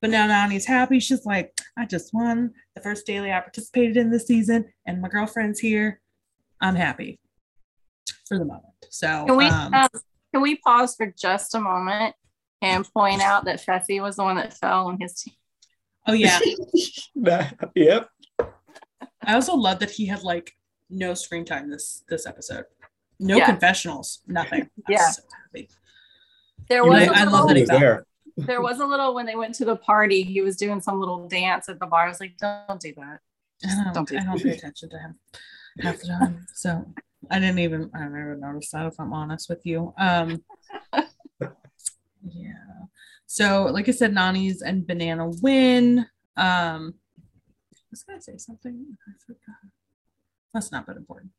But now Nany's happy. She's like, I just won the first daily I participated in this season, and my girlfriend's here. I'm happy for the moment. So Can we um, uh, can we pause for just a moment and point out that Fessy was the one that fell on his team? oh yeah. Nah, yep. I also love that he had like no screen time this this episode. No Yeah. confessionals, nothing. Yeah. so. There was I love that He he was fell. there. there was a little when they went to the party, he was doing some little dance at the bar. I was like, don't do that. I don't, Don't do I don't pay attention to him half the time. So I didn't even I never noticed that if I'm honest with you. Um yeah. So like I said, Nany's and Banana win. Um I was gonna say something. I forgot. That's not that important.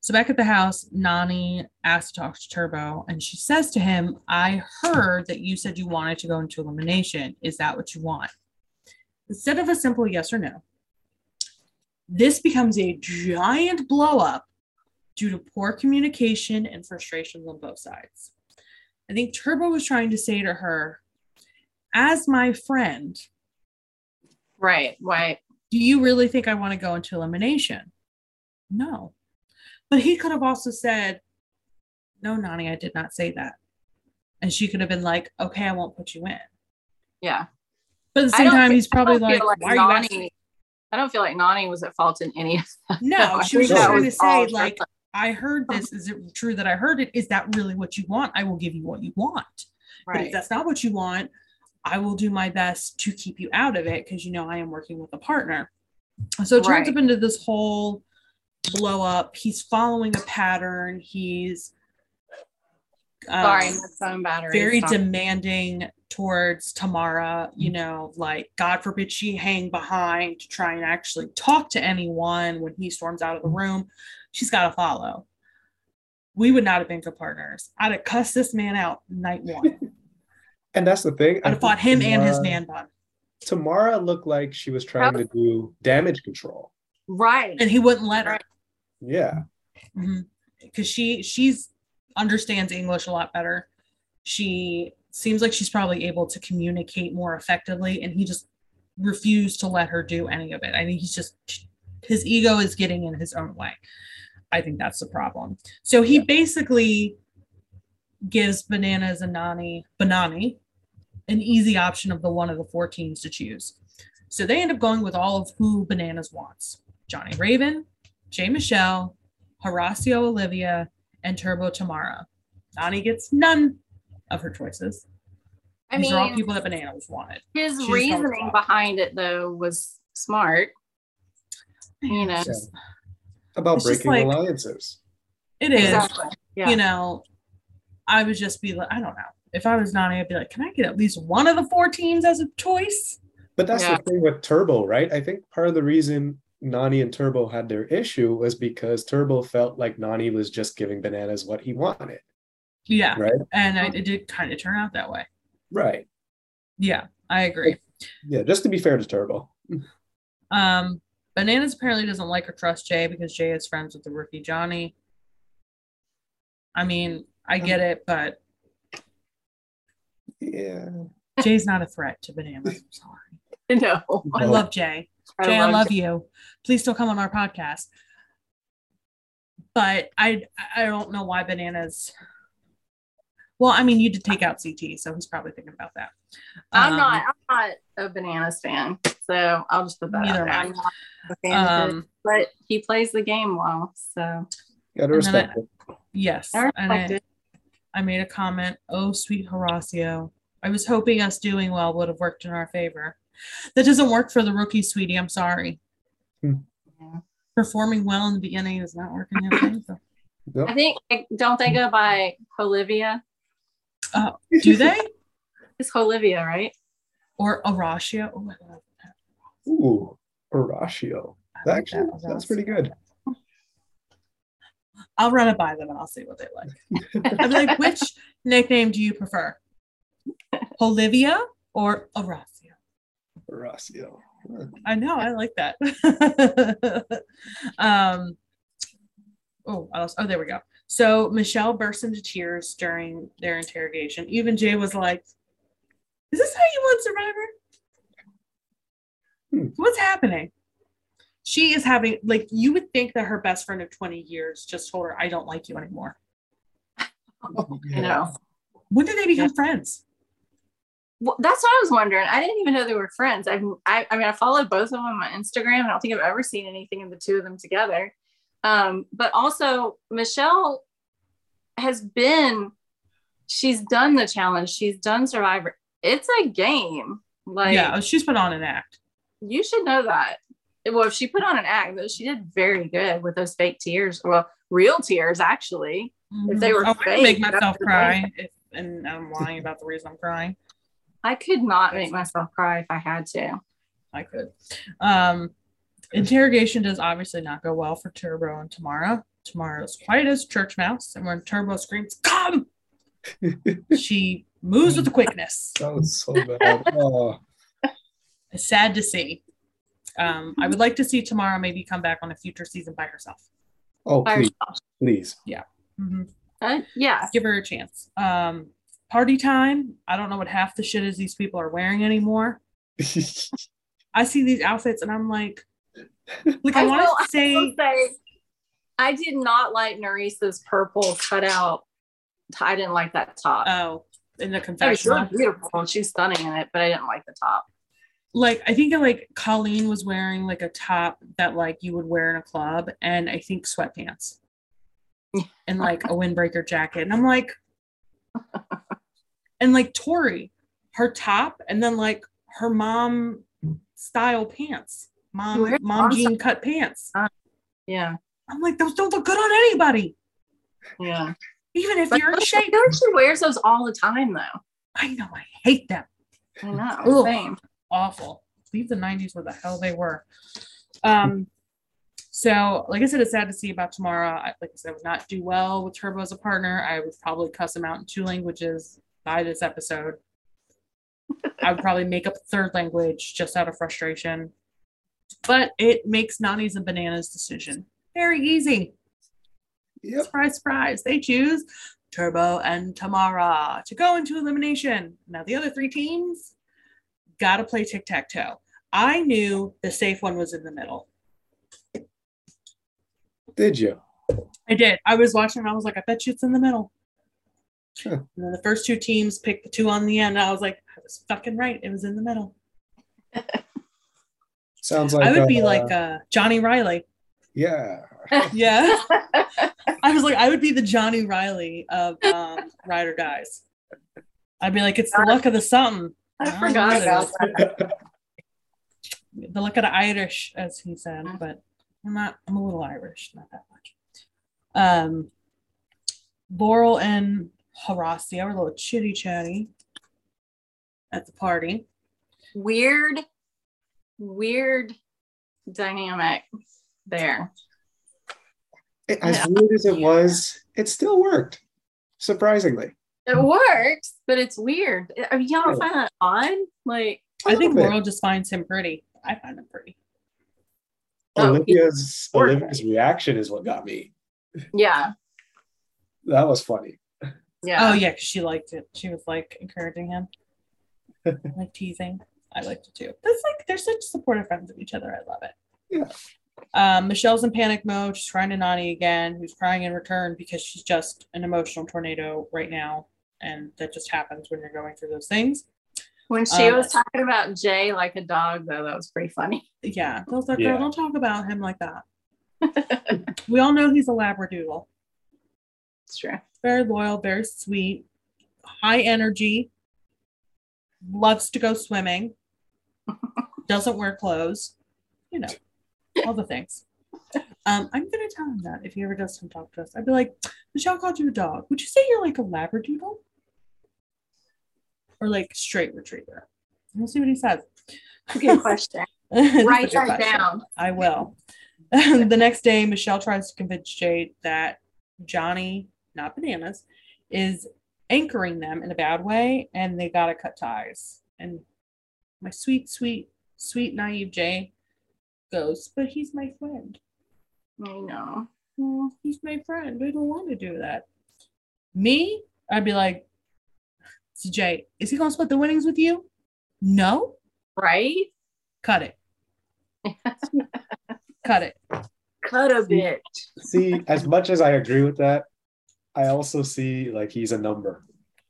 So back at the house, Nany asks to talk to Turbo, and she says to him, I heard that you said you wanted to go into elimination. Is that what you want? Instead of a simple yes or no, this becomes a giant blow up due to poor communication and frustrations on both sides. I think Turbo was trying to say to her, as my friend, Right, right. do you really think I want to go into elimination? No. But he could have also said, no, Nany, I did not say that. And she could have been like, okay, I won't put you in. Yeah. But at the same time, he's probably like, feel why are you asking? I don't feel like Nany was at fault in any of that. No, she was just trying to was all say, like. I heard this. Is it true that I heard it? Is that really what you want? I will give you what you want. But if right. that's not what you want, I will do my best to keep you out of it because you know I am working with a partner. So it turns Right. up into this whole blow up. He's following a pattern. He's um, Sorry, my phone battery. very stopped. demanding towards Tamara, you know, like God forbid she hang behind to try and actually talk to anyone when he storms out of the room. She's got to follow. We would not have been good partners. I'd have cussed this man out night one. And that's the thing. I'd have fought him and his Tamara- man bun. Tamara looked like she was trying to do damage control. right. And he wouldn't let her. Right. Yeah. Mm-hmm. Because she she's understands English a lot better. She seems like she's probably able to communicate more effectively, and he just refused to let her do any of it. I think he's just his ego is getting in his own way. I think that's the problem. So he Yeah. basically gives Bananas and Nany Banani an easy option of the one of the four teams to choose. So they end up going with all of who Bananas wants. Johnny Raven, Jay Michele, Horacio Olivia, and Turbo Tamara. Nany gets none of her choices. I These are all mean, people that Bananas wanted. his just reasoning behind it though was smart. You know. It's just- About It's breaking like- alliances. it is. Exactly. Yeah. You know, I would just be like, I don't know. If I was Nany, I'd be like, can I get at least one of the four teams as a choice? But that's Yeah. the thing with Turbo, right? I think part of the reason Nany and Turbo had their issue was because Turbo felt like Nany was just giving Bananas what he wanted. Yeah. Right. And I, it did kind of turn out that way. Right. Yeah, I agree. Yeah, just to be fair to Turbo. Um, Bananas apparently doesn't like or trust Jay because Jay is friends with the rookie Johnny. I mean, I get it, but Yeah. Jay's not a threat to Bananas. I'm sorry. No. I love Jay. Jay, I love you. Please still come on our podcast. But I I don't know why bananas. Well, I mean, you did take out CT, so he's probably thinking about that. I'm Um, not. I'm not a bananas fan. So I'll just put that Neither out am there. I. I'm not a fan of it, Um, but he plays the game well. So Gotta And then I- respect it. yes. I And respect I, it. I made a comment, oh, sweet Horacio. I was hoping us doing well would have worked in our favor. That doesn't work for the rookie, sweetie. I'm sorry. Hmm. Yeah. Performing well in the beginning is not working in your favor. Nope. I think don't they go by Olivia? Oh, do they? It's Olivia, right? Or Horacio? Oh, I love that. Ooh, Horatio. I Actually, that, that's pretty good. I'll run it by them and I'll see what they like. I'd be like, which nickname do you prefer? Olivia or Horacio? I know, I like that. um, oh, what else? oh, there we go. So Michele burst into tears during their interrogation. Even Jay was like, "Is this how you want Survivor? Hmm. What's happening?" She is having like you would think that her best friend of twenty years just told her, "I don't like you anymore." You know. When did they become friends? Well, that's what I was wondering. I didn't even know they were friends. I've, I, I mean, I followed both of them on Instagram. I don't think I've ever seen anything of the two of them together. Um, but also, Michele has been, she's done the challenge, she's done Survivor. It's a game. Like, yeah, she's put on an act. you should know that. Well, if she put on an act, though, she did very good with those fake tears. Well, real tears, actually. If they were oh, I can make myself cry, if, and I'm lying about the reason I'm crying. I could not make myself cry if I had to. I could. Um, interrogation does obviously not go well for Turbo and Tamara. Tamara's quiet as church mouse, and when Turbo screams, "Come!" she moves with quickness. That was so bad. Oh, It's sad to see. Um, I would like to see Tamara maybe come back on a future season by herself. oh By please, herself. please. Mhm. Uh, yeah. Give her a chance. Um, party time. I don't know what half the shit is these people are wearing anymore. I see these outfits and I'm like, like I, will- want to say, say, I did not like Narisa's purple cutout. I didn't like that top. oh, in the I mean, she confessional. looked beautiful. She's stunning in it, but I didn't like the top. like I think like Colleen was wearing like a top that like you would wear in a club, and I think sweatpants and like a windbreaker jacket, and I'm like, and like Tori, her top, and then like her mom style pants, mom mom mom jean cut pants. Yeah. I'm like those don't look good on anybody, Yeah. even if But you're in I shape. like she wears those all the time, though. I know I hate them. I know. Ugh. Same. awful. Leave the 90s where the hell they were. Um, so like I said, it's sad to see about Tamara. I, like I said, I would not do well with Turbo as a partner. I would probably cuss him out in two languages by this episode. I would probably make up a third language just out of frustration. But it makes Nany's and Bananas decision very easy. Yep. Surprise, surprise. They choose Turbo and Tamara to go into elimination. Now, the other three teams got to play tic tac toe. I knew the safe one was in the middle. Did you? I did. I was watching and I was like, I bet you it's in the middle. Sure. And then the first two teams picked the two on the end. I was like, I was fucking right. It was in the middle. Sounds like I would be uh, like uh, Johnny Reilly. yeah. Yeah. I was like, I would be the Johnny Reilly of um, Ride or Dies. I'd be like, it's the luck of the something. I don't forgot it about that. The luck of the Irish, as he said, but I'm not, I'm a little Irish, not that much. Um, Laurel and Horacio were a little chitty chatty at the party. Weird, weird dynamic there. As weird as it was, it still worked. Surprisingly. It works, but it's weird. I mean, y'all don't Yeah. find that odd? Like, I think little bit. Laurel just finds him pretty. I find him pretty. Oh, he- Olivia's Or- Olivia's reaction is what got me. yeah, That was funny. Yeah. Oh yeah, 'cause she liked it. She was like encouraging him, like teasing. I liked it too. That's like they're such supportive friends of each other. I love it. Yeah. Um, Michele's in panic mode. She's crying to Nany again, who's crying in return because she's just an emotional tornado right now, and that just happens when you're going through those things. When she Um, was talking about Jay like a dog, though, that was pretty funny. Yeah, I was like, Yeah. girl, don't talk about him like that. we all know he's a labradoodle. It's true. Very loyal, very sweet, high energy, loves to go swimming, doesn't wear clothes, you know, all the things. Um, I'm gonna tell him that if he ever does come talk to us, I'd be like, Michele called you a dog. Would you say you're like a labradoodle? Or like straight retriever? We'll see what he says. Good question. Write that question. down. I will. the next day, Michele tries to convince Jade that Johnny, not bananas, is anchoring them in a bad way and they gotta cut ties. And my sweet, sweet, sweet, naive Jay goes, But he's my friend. I know. "Oh, he's my friend. I don't want to do that. Me, I'd be like, So Jay, is he gonna split the winnings with you? No, Right? cut it. cut it. Cut a bit. See, as much as I agree with that, I also see like he's a number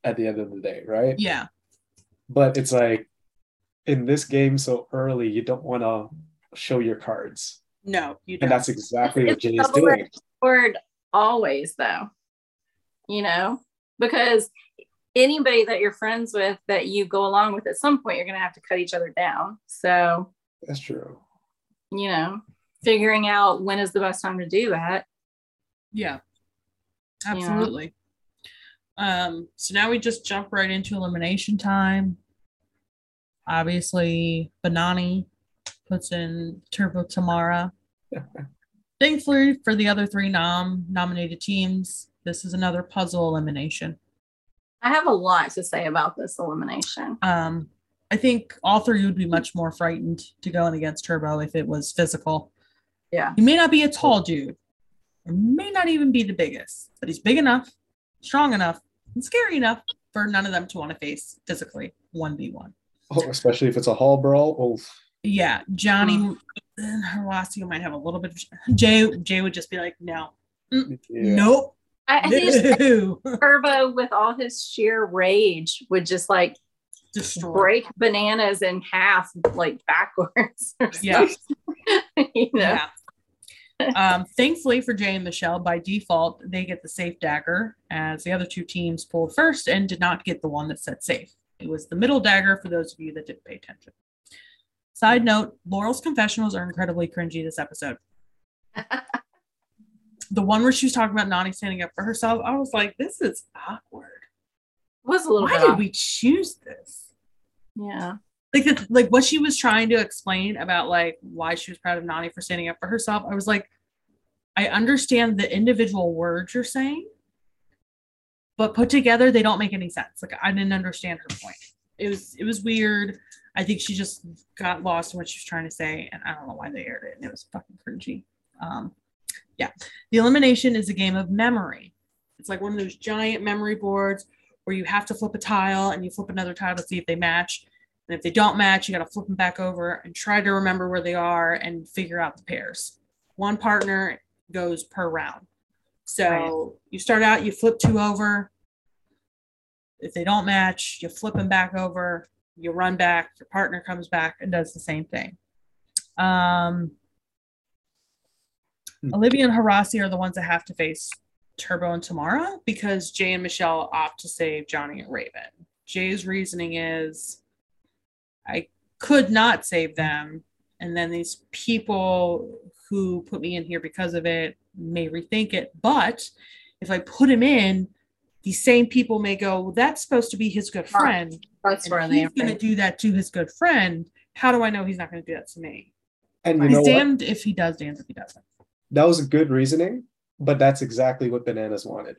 at the end of the day, right? Yeah. But it's like in this game so early, you don't want to show your cards. No, you don't. And that's exactly what It's Jay is doing. Word always, though. You know, because anybody that you're friends with that you go along with at some point, you're going to have to cut each other down. So, That's true. you know, figuring out when is the best time to do that. Yeah, absolutely. Um, so now we just jump right into elimination time. Obviously, Banani puts in Turbo Tamara. Thankfully for the other three nom nominated teams, this is another puzzle elimination. I have a lot to say about this elimination. Um, I think all three would be much more frightened to go in against Turbo if it was physical. Yeah. He may not be a tall dude, or may not even be the biggest, but he's big enough, strong enough, and scary enough for none of them to want to face physically 1v1. Oh, especially if it's a hall brawl. Oh, Yeah, Johnny and Horacio might have a little bit of Jay. Jay would just be like, no, mm, yeah. nope, I, I think just no. Turbo, with all his sheer rage, would just like destroy. break bananas in half, like backwards. Yeah. you know? Yeah. Um, thankfully for Jay and Michele, by default, they get the safe dagger, as the other two teams pulled first and did not get the one that said safe. It was the middle dagger for those of you that didn't pay attention. Side note Laurel's confessionals are incredibly cringy this episode. The one where she was talking about Nany standing up for herself, I was like, this is awkward. It was a little Why did off. we choose this? Yeah. Like the, like what she was trying to explain about like why she was proud of Nany for standing up for herself. I was like, I understand the individual words you're saying, but put together they don't make any sense. Like I didn't understand her point. It was it was weird. I think she just got lost in what she was trying to say, and I don't know why they aired it. And it was fucking cringy. Um, yeah, the elimination is a game of memory. It's like one of those giant memory boards where you have to flip a tile and you flip another tile to see if they match. And if they don't match, you got to flip them back over and try to remember where they are and figure out the pairs. One partner goes per round. So Right. you start out, you flip two over. If they don't match, you flip them back over. You run back. Your partner comes back and does the same thing. Um, Hmm. Olivia and Horacio are the ones that have to face Turbo and Tamara because Jay and Michele opt to save Johnny and Raven. Jay's reasoning is I could not save them. And then these people who put me in here because of it may rethink it. But if I put him in, these same people may go, well, that's supposed to be his good friend. That's where And they he's going to do that to his good friend. How do I know he's not going to do that to me? And you He's know what? damned if he does, damned if he doesn't. That was a good reasoning, but that's exactly what Bananas wanted.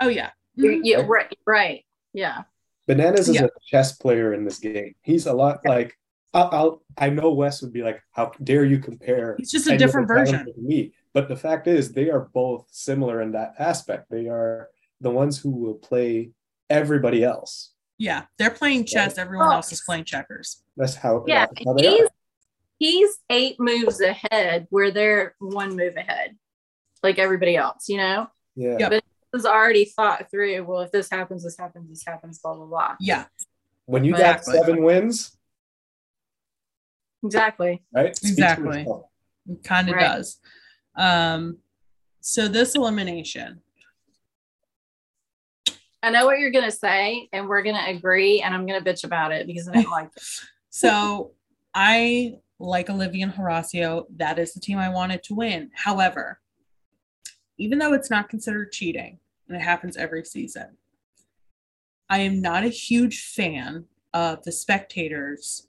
Oh, yeah. Yeah, Mhm. yeah, right, right. Yeah. Bananas is Yeah. a chess player in this game. He's a lot like I'll, I'll I know Wes would be like, "How dare you compare?" He's just a different version. to me. But the fact is, they are both similar in that aspect. They are the ones who will play everybody else. Yeah. They're playing chess. Everyone Oh. else is playing checkers. That's how. Uh, yeah. that's how they He's are. he's eight moves ahead where they're one move ahead, like everybody else, you know? Yeah. Yep. But it was already thought through. Well, if this happens, this happens, this happens, blah blah blah. Yeah. When you got Exactly. seven wins, Exactly. right? Speaks Exactly. It kind of Right. does. Um, so this elimination, I know what you're gonna say, and we're gonna agree, and I'm gonna bitch about it because I didn't like it. So I like Olivia and Horacio. That is the team I wanted to win. However, even though it's not considered cheating and it happens every season, I am not a huge fan of the spectators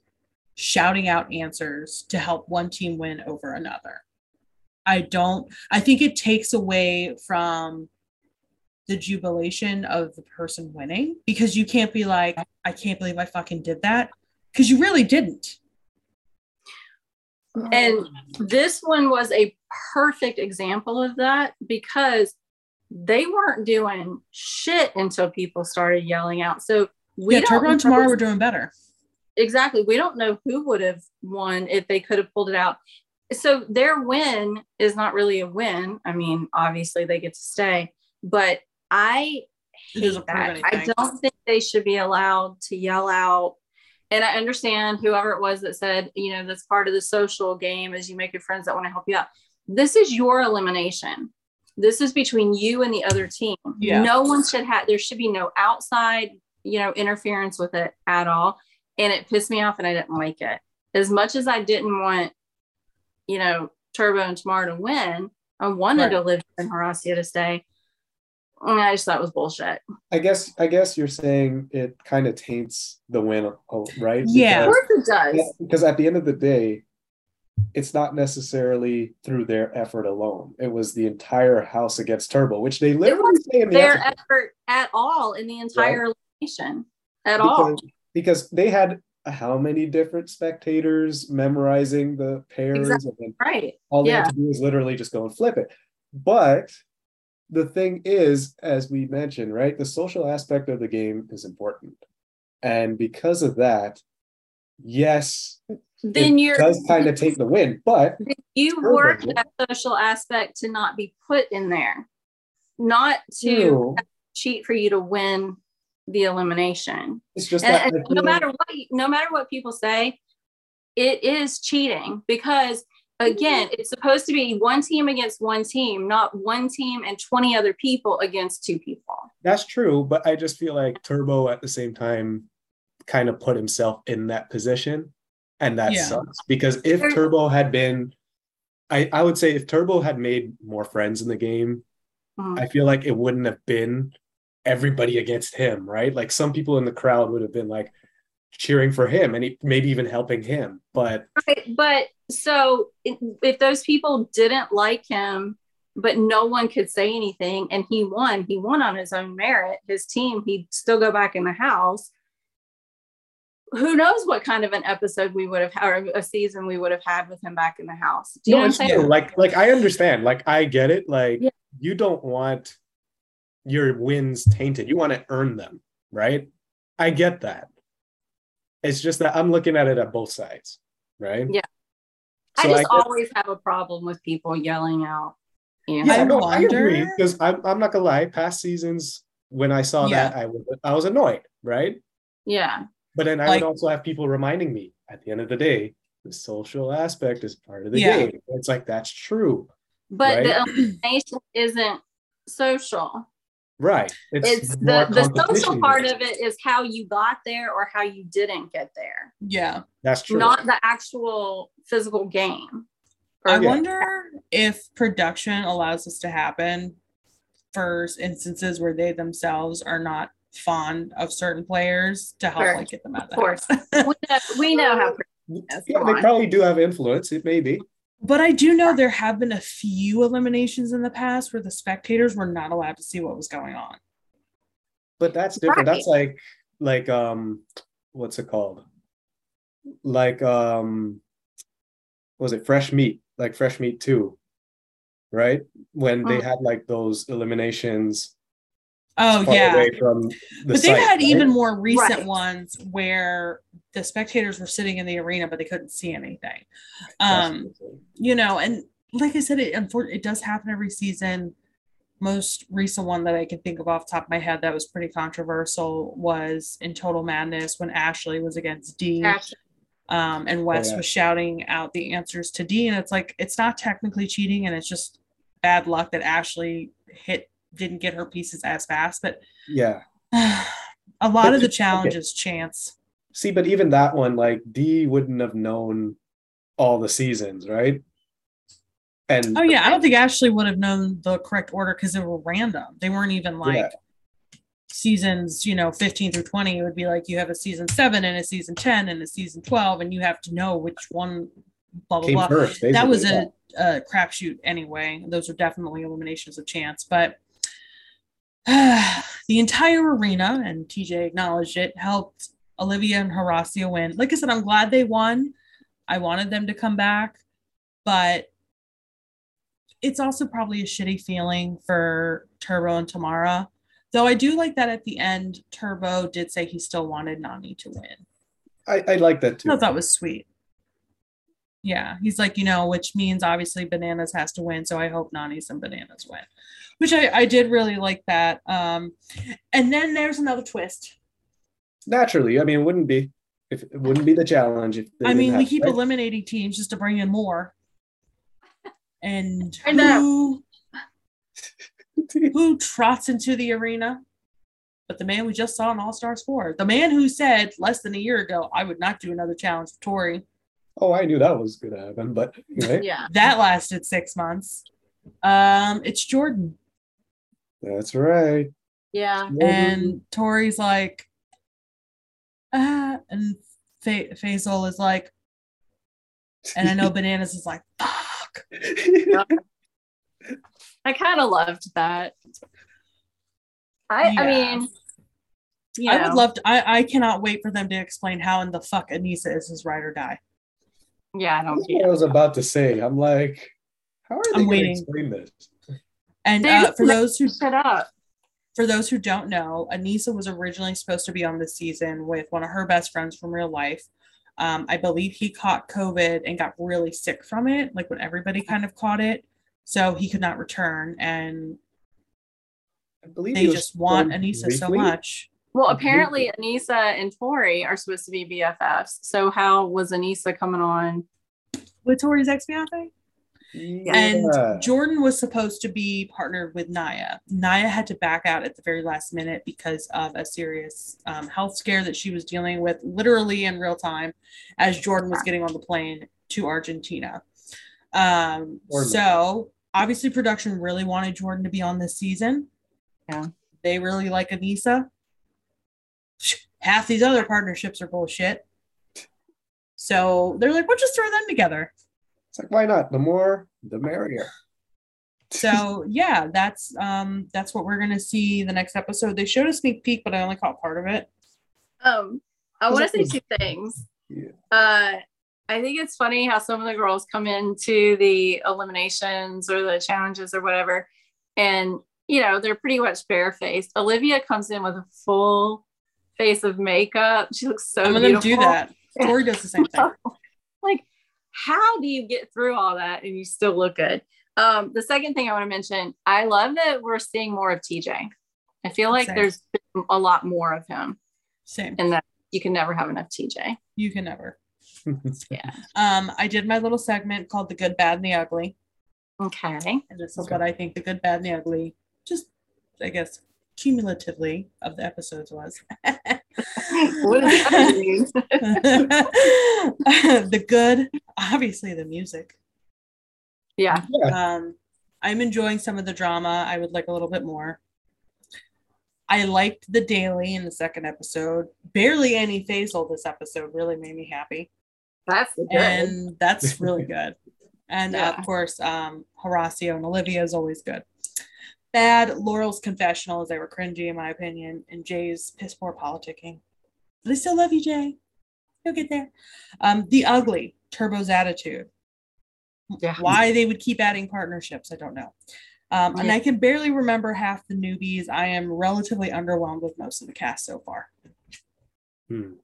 shouting out answers to help one team win over another. I don't, I think it takes away from the jubilation of the person winning because you can't be like, I can't believe I fucking did that because you really didn't. And this one was a perfect example of that because they weren't doing shit until people started yelling out. So we yeah, Turbo and Tamara were doing better. exactly. We don't know who would have won if they could have pulled it out. So their win is not really a win. I mean, obviously they get to stay, but I hate that. I don't think they should be allowed to yell out. And I understand whoever it was that said, you know, that's part of the social game is you make your friends that want to help you out. This is your elimination. This is between you and the other team. Yeah. No one should have, there should be no outside, you know, interference with it at all. And it pissed me off and I didn't like it. As much as I didn't want, you know, Turbo and Tamar to win, I wanted Right. live in Horacio to stay. And I just thought it was bullshit. I guess I guess you're saying it kind of taints the win, oh, right? Yeah. Of course it does. Because, because at the end of the day, it's not necessarily through their effort alone. It was the entire house against Turbo, which they literally say in the their episode. effort at all in the entire elimination at all. because, because they had how many different spectators memorizing the pairs Exactly. Right. all they Yeah. had to do is literally just go and flip it but the thing is as we mentioned right the social aspect of the game is important and because of that yes Then you're does kind of take the win but you work but- that social aspect to not be put in there, not to cheat for you to win the elimination. it's just that And, and no matter what, no matter what people say, it is cheating because again, it's supposed to be one team against one team, not one team and 20 other people against two people. That's true, but I just feel like Turbo at the same time kind of put himself in that position. And that Yeah. sucks because if Turbo had been, I, I would say if Turbo had made more friends in the game, Mhm. I feel like it wouldn't have been everybody against him, right? Like some people in the crowd would have been like cheering for him and he, maybe even helping him. But Right, but so if those people didn't like him, but no one could say anything, and he won, he won on his own merit. His team, he'd still go back in the house. Who knows what kind of an episode we would have had, or a season we would have had with him back in the house? Do you know what I'm saying? true. like like I understand, like I get it. Like Yeah. you don't want your wins tainted. You want to earn them, right? I get that. It's just that I'm looking at it at both sides, right? Yeah. So I just guess- always have a problem with people yelling out. You know? yeah, I no, I agree wonder- because I'm I'm not gonna lie. Past seasons, when I saw Yeah. that, I was I was annoyed, right? yeah. But then I Like- would also have people reminding me at the end of the day, the social aspect is part of the Yeah. game. It's like that's true, But the Right. elimination isn't social. right? It's more the, the social part of it is how you got there or how you didn't get there. Yeah. That's true. not the actual physical game. I Yeah. wonder if production allows this to happen for instances where they themselves are not fond of certain players to help Sure. like get them out of the Of course. house. we, know, we know how. yeah, come they on. probably do have influence. It may be. But I do know there have been a few eliminations in the past where the spectators were not allowed to see what was going on. But that's different. Right. That's like like um what's it called? Like um what was it fresh meat? Like fresh meat too. Right? When they Mm. had like those eliminations Oh yeah. away from the But site, they've had right? even more recent Right. ones where the spectators were sitting in the arena but they couldn't see anything. Um true. you know, and like I said, it unfortunately it does happen every season. most recent one that I can think of off the top of my head that was pretty controversial was in Total Madness when Ashley was against Dean. Um, and Wes yeah. was shouting out the answers to Dean. It's like it's not technically cheating, and it's just bad luck that Ashley hit didn't get her pieces as fast. But Yeah. a lot But of the okay. chance. See, but even that one, like D wouldn't have known all the seasons, right? And Oh yeah, I don't think Ashley would have known the correct order because they were random. They weren't even like Yeah. seasons, you know, 15 through 20. It would be like you have a season seven and a season 10 and a season 12, and you have to know which one blah blah came blah. first. that was a, a crapshoot anyway. Those are definitely eliminations of chance, but the entire arena, and TJ acknowledged it, helped Olivia and Horacio win. Like I said, I'm glad they won. I wanted them to come back, but it's also probably a shitty feeling for Turbo and Tamara. Though I do like that at the end, Turbo did say he still wanted Nany to win. I, I like that I too. thought that was sweet. Yeah, he's like, you know, which means obviously Bananas has to win, so I hope Nany's and Bananas win, which I, I did really like that. Um, and then there's another twist. Naturally, I mean, it wouldn't be if it wouldn't be the challenge. If I mean, we keep right? eliminating teams just to bring in more. And I know. who who trots into the arena? But the man we just saw in All Stars 4, the man who said less than a year ago, I would not do another challenge for Tori. oh, I knew that was gonna happen, but anyway, Yeah. That lasted six months. Um, it's Jordan. That's right. Yeah. And Tori's like, ah, and Fa- Faysal is like, and I know Bananas is like, fuck. I kind of loved that. I I mean, you I would love to, I, I cannot wait for them to explain how in the fuck Anissa is his ride or die. yeah, I don't That's what I was about to say. I'm like, how are they going to waiting. explain this? And uh, for those who shut up. for those who don't know, Anissa was originally supposed to be on this season with one of her best friends from real life. Um, I believe he caught COVID and got really sick from it, like when everybody kind of caught it. So he could not return, and I believe they just want filmed Anissa so much. Well, apparently Anissa and Tori are supposed to be BFFs. So how was Anissa coming on? with Tori's ex fiance. Yeah. And Jordan was supposed to be partnered with Naya. Naya had to back out at the very last minute because of a serious um, health scare that she was dealing with literally in real time as Jordan was getting on the plane to Argentina. Um, so obviously, production really wanted Jordan to be on this season. Yeah. They really like Anissa. Half these other partnerships are bullshit. So they're like, we'll just throw them together. It's like, why not? The more, the merrier. so yeah that's um that's what we're gonna see the next episode they showed a sneak peek but i only caught part of it Um, I want to that say two things. Yeah. Uh, I think it's funny how some of the girls come into the eliminations or the challenges or whatever, and you know they're pretty much barefaced. Olivia comes in with a full face of makeup. She looks so some of them do beautiful. that tori does the same thing like how do you get through all that and you still look good? Um the second thing i want to mention i love that we're seeing more of tj i feel like Same. there's a lot more of him same. and that you can never have enough tj you can never. Yeah. Um i did my little segment called the good bad and the ugly. Okay. And this is what i think the good bad and the ugly just i guess cumulatively of the episodes was what does that mean the good obviously the music yeah Um, I'm enjoying some of the drama. I would like a little bit more. I liked the daily in the second episode. Barely any Faysal this episode really made me happy. that's good And that's really good. And uh, Yeah. of course, um, Horacio and Olivia is always good. Bad Laurel's confessional as they were cringy in my opinion, and Jay's piss poor politicking. But I still love you, Jay. You'll get there. Um, the ugly, Turbo's attitude yeah why they would keep adding partnerships i don't know um, and i can barely remember half the newbies i am relatively underwhelmed with most of the cast so far Hmm.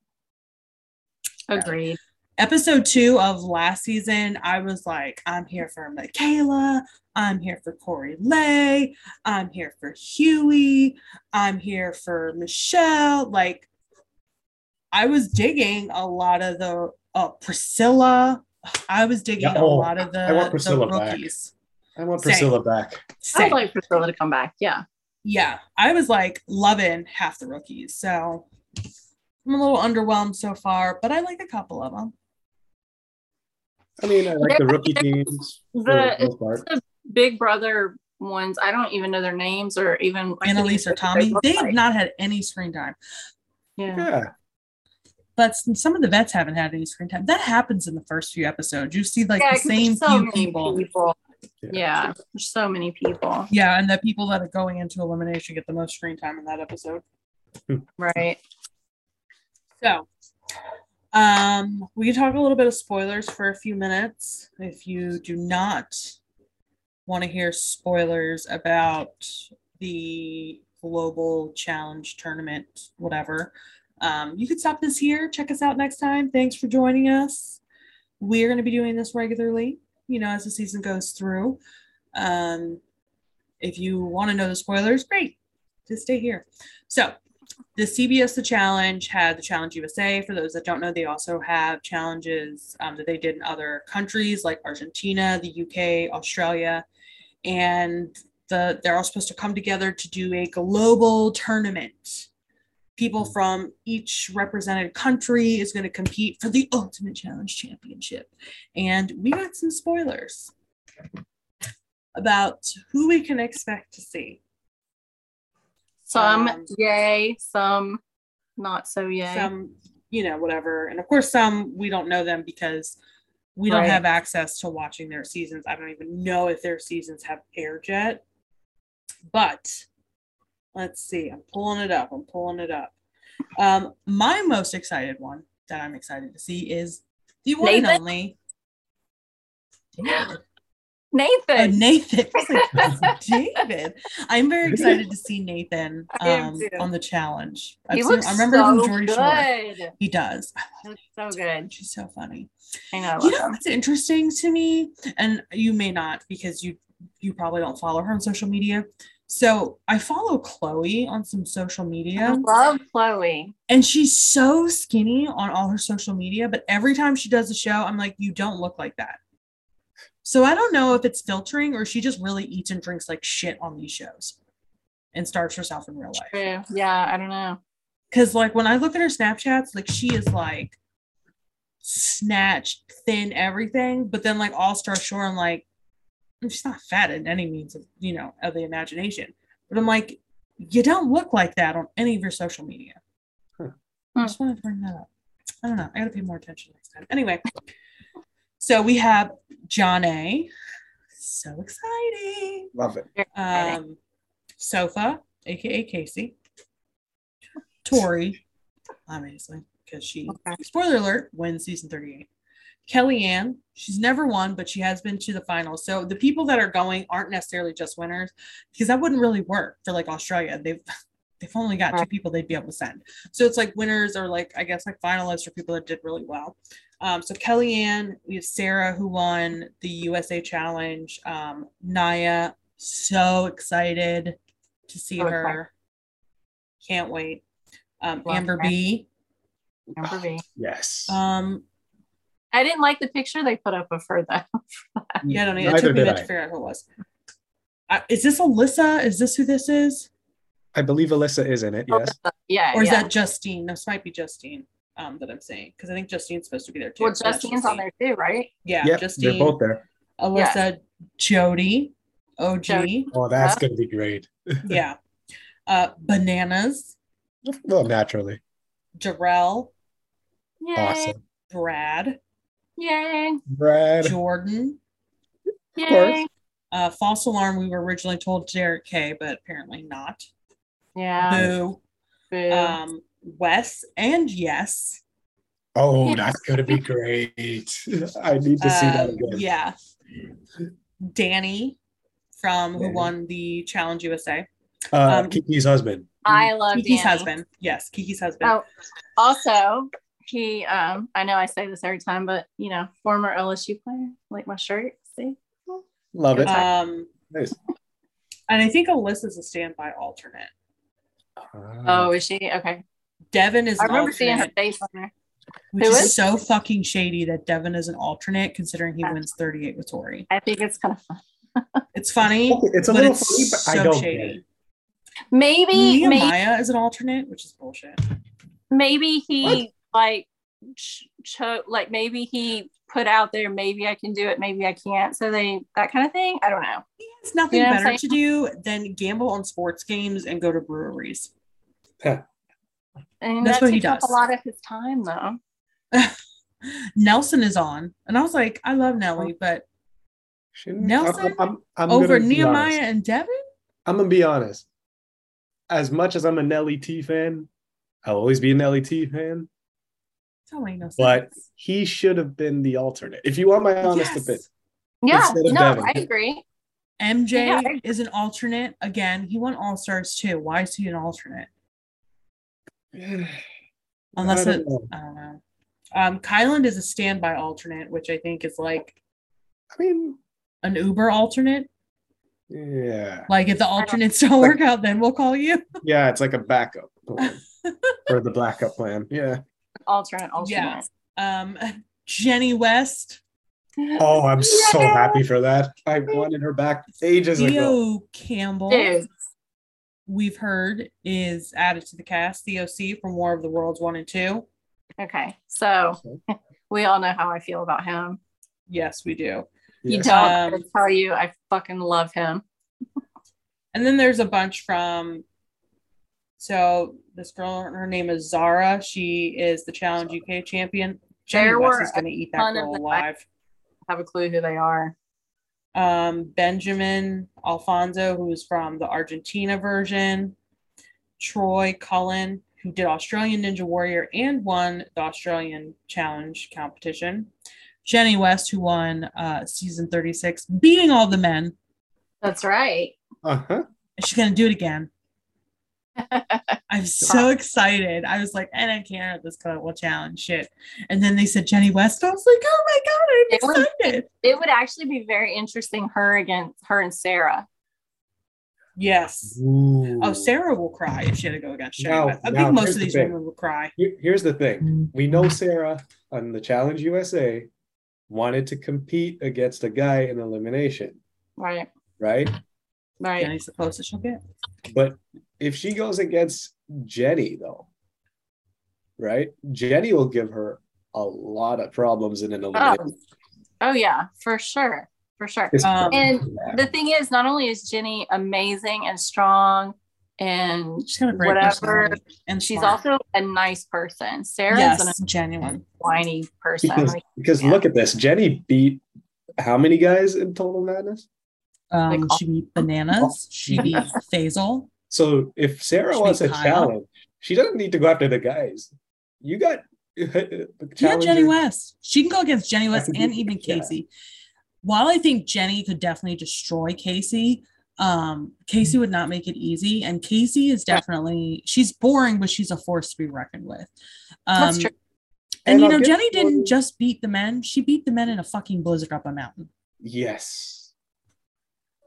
agreed episode two of last season, I was like, I'm here for Michaela. I'm here for Corey Lay. I'm here for Huey. I'm here for Michele. Like, I was digging a lot of the uh, Priscilla. I was digging Yeah, a oh, lot of the, I want the Priscilla back. I want Same. Priscilla back. I'd like Priscilla to come back. Yeah. yeah, I was like loving half the rookies. So I'm a little underwhelmed so far, but I like a couple of them. I mean, I like the rookie teams for The- the most part. Big Brother ones, I don't even know their names or even I Analyse or even think what Tommy, look they have like. not had any screen time. Yeah. Yeah. But some of the vets haven't had any screen time. That happens in the first few episodes. You see like Yeah, the 'cause there's same so few many people. people. Yeah. Yeah. There's so many people. Yeah, and the people that are going into elimination get the most screen time in that episode. Hmm. Right. So, um, we can talk a little bit of spoilers for a few minutes. If you do not want to hear spoilers about the global challenge tournament, whatever, um, you could stop this here. Check us out next time. Thanks for joining us. We're going to be doing this regularly, you know, as the season goes through. Um, if you want to know the spoilers, great. Just stay here. So, the CBS The Challenge had the Challenge USA. For those that don't know, they also have challenges um, that they did in other countries like Argentina, the UK, Australia, and the they're all supposed to come together to do a global tournament. People from each represented country is going to compete for the Ultimate Challenge Championship, and we got some spoilers about who we can expect to see. Some Um, yay, some not so yay. some you know whatever. And of course some we don't know them because we don't have access to watching their seasons. I don't even know if their seasons have aired yet. But let's see. I'm pulling it up. I'm pulling it up. Um my most excited one that i'm excited to see is the one and Nathan? only David. Oh, Nathan. Nathan. I like, David. I'm very excited to see Nathan um, on the challenge. I've he seen- looks I remember so from Geordie good. Shore. He does. He looks so good. She's so funny. I know. I You know him. what's interesting to me, and you may not because you you probably don't follow her on social media. So I follow Chloe on some social media. I love Chloe. and she's so skinny on all her social media. But every time she does a show, I'm like, you don't look like that. So I don't know if it's filtering or she just really eats and drinks like shit on these shows and starves herself in real life. True. Yeah, I don't know. Because like when I look at her Snapchats, like she is like snatched, thin, everything. But then like All Star Shore, I'm like, mm, she's not fat in any means of you know of the imagination. But I'm like, you don't look like that on any of your social media. Huh. I just wanted to bring that up. I don't know. I gotta pay more attention next time. Anyway, so we have John A. So exciting. Love it. Um, Sofa, aka Kaycee, Tori, obviously, because she, Okay. spoiler alert, wins season 38. Kellyanne, she's never won, but she has been to the finals. So the people that are going aren't necessarily just winners because that wouldn't really work for like Australia. They've they've only got two people they'd be able to send. So it's like winners or like I guess like finalists or people that did really well. Um, so Kellyanne, we have Sarah who won the USA Challenge. Um, Naya, so excited to see So her. Can't wait. Um, Amber her. B. Amber B. Yes. Um, I didn't like the picture they put up of her though. yeah, I don't know. It Neither took me a did minute to figure out who it was. Uh, is this Alyssa? Is this who this is? I believe Alyssa is in it. Yes. Yeah. Or is yeah. that Justine? This might be Justine um, that I'm saying because I think Justine's supposed to be there too. well, so Justine's on there too, right? Yeah, Yep. Justine, They're both there. Alyssa, Jody, OG. Oh, that's Yeah. gonna be great. yeah. Uh, Bananas, Well, naturally. Jarrell, Yay. Awesome. Brad, Yay. Brad. Jordan. Yay. course. Uh, false alarm. We were originally told Derek K, but apparently not. Yeah. Boo. Boo. Um, Wes and Yes. Oh, that's gonna be great. I need to see that Um, again. Yeah. Danny from who won the Challenge USA. Uh, um, Kiki's husband. I love Kiki's Danny. husband. Yes, Kiki's husband. Oh, also, he um I know I say this every time, but you know, former LSU player, like my shirt. See? Love it. Um, Nice. and I think Alyssa's a standby alternate. Oh, is she? Okay. Devin is I an remember seeing her face on there. which Who is, is? so fucking shady that Devin is an alternate considering he wins 38 with Tori. I think it's kind of fun. It's funny, it's a but little it's funny, but I so don't shady. it. Maybe, maybe, Nehemiah is an alternate, which is bullshit. maybe he like ch- cho- like maybe he put out there maybe I can do it, maybe I can't. So they that kind of thing. I don't know. He has nothing You know better to do than gamble on sports games and go to breweries. And That's that what he takes up does. a lot of his time though. Nelson is on, and I was like, I love oh. Nelly, but Shouldn't- Nelson I'm, I'm, I'm over Nehemiah honest. and Devin, I'm gonna be honest. As much as I'm a Nelly T fan, I'll always be a Nelly T fan. that make no sense. But he should have been the alternate. If you want my honest Yes. opinion, Yeah, no, Devin. I agree. MJ Yeah, I- is an alternate. Again, he won All Stars too. Why is he an alternate? Unless I it, don't know. I don't know. Um, Kyland is a standby alternate, which I think is like I mean, an Uber alternate. yeah, Like if the alternates don't work out, then we'll call you. yeah, it's like a backup plan or the backup plan. Yeah. Alternate, alternate. Yeah. Um, Jenny West, Oh, I'm so happy for that. I wanted her back ages ago. Theo Campbell. Dude, We've heard is added to the cast. the OC from War of the Worlds one and two. okay. So we all know how I feel about him. Yes, we do. You Yes. don't Um, I tell you I fucking love him. And then there's a bunch from. So this girl, her name is Zara. She is the Challenge UK champion. Jenny There West is going to eat that ton of girl alive. I have a clue who they are. Um, Benjamin Alfonso, who's from the Argentina version. Troy Cullen, who did Australian Ninja Warrior and won the Australian Challenge competition. Jenny West, who won uh, season 36, beating all the men. That's right. Uh-huh. She's going to do it again. I'm so excited. I was like, and I can't at this will challenge shit. And then they said Jenny West. I was like, oh my god, It I'm was- excited. It would actually be very interesting her against her and Sarah. Yes. Ooh. Oh, Sarah will cry if she had to go against Jenny Now- I now, think most of these thing. women will cry. Here- Here's the thing. Mm. We know Sarah on the Challenge USA wanted to compete against a guy in elimination, Right. right? Right. Jenny's the closest she'll get. But if she goes against Jenny, though, right? Jenny will give her a lot of problems in an Oh, elimination. oh yeah, for sure. For sure. Um, And Yeah. the thing is, not only is Jenny amazing and strong and She's got a great whatever, and she's smart. also a nice person. Sarah's yes, a genuine. whiny person. because, Like, because yeah. look at this. Jenny beat how many guys in Total Madness? Um, Like- she beat bananas. She beat Faysal. So if Sarah She wants a beat Kyle. challenge, she doesn't need to go after the guys. You got Yeah, challenger- Jenny West. She can go against Jenny West and be- even yeah. Kaycee. While I think Jenny could definitely destroy Kaycee, um, Kaycee would not make it easy. And Kaycee is definitely she's boring, but she's a force to be reckoned with. Um, That's true. And, And you I'll know, Jenny didn't just beat the men; she beat the men in a fucking blizzard up a mountain. Yes.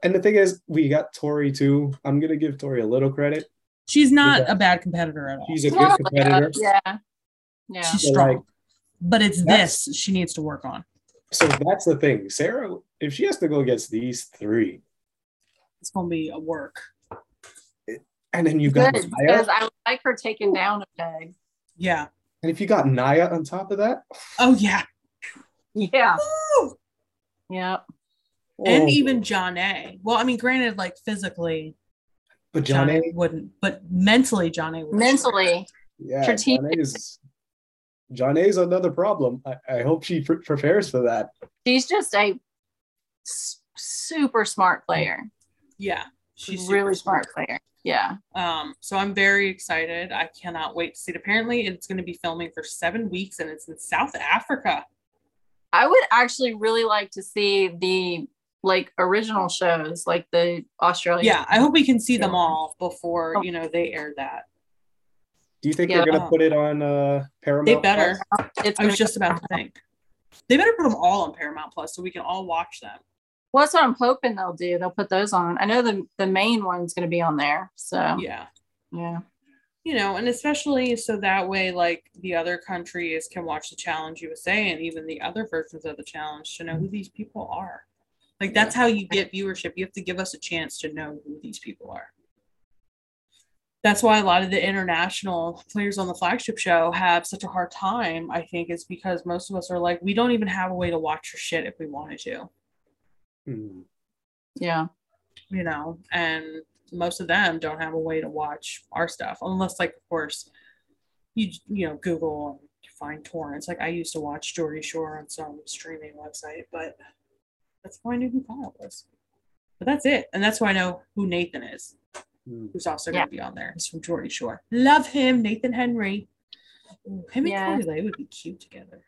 And the thing is, we got Tori too. I'm gonna give Tori a little credit. She's not a bad competitor at all. She's a good Well, competitor. Yeah. Yeah. She's So, strong, like, but it's this she needs to work on. So that's the thing. Sarah, if she has to go against these three, It's going to be a work. and then you got Good, Naya, because I like her taking down a peg. Yeah. and if you got Naya on top of that, Oh yeah. Yeah. Woo! Yep. And oh, even John A. Well, I mean, granted, like physically, but John John A A, wouldn't, but mentally, John A would. Mentally. yeah, strategic. John A is John A is another problem. I, I hope she pre- prepares for that. She's just a s- super smart player. Yeah, she's She's super really smart player. Yeah. Um, so I'm very excited. I cannot wait to see it. Apparently, it's going to be filming for seven weeks, and it's in South Africa. I would actually really like to see the like original shows, like the Australian. Yeah, I hope we can see them all before you know they air that. Do you think Yeah. they're gonna put it on uh Paramount? They better. Plus? It's I was just about to think. They better put them all on Paramount Plus so we can all watch them. well, that's what I'm hoping they'll do. They'll put those on. I know the the main one's going to be on there. So Yeah. yeah, You know, and especially so that way, like the other countries can watch the Challenge USA and even the other versions of the challenge to know who these people are. Like that's how you get viewership. You have to give us a chance to know who these people are. That's why a lot of the international players on the flagship show have such a hard time, I think, is because most of us are like, we don't even have a way to watch your shit if we wanted to. Hmm. yeah, you know, and most of them don't have a way to watch our stuff unless, like, of course, you you know Google and find torrents. Like I used to watch Geordie Shore on some streaming website, but that's how I knew who Kyle was. But that's it, and that's why I know who Nathan is, Hmm. who's also Yeah. going to be on there. He's from Geordie Shore. Love him, Nathan Henry. Ooh, him Yeah. and Corey Lay would be cute together.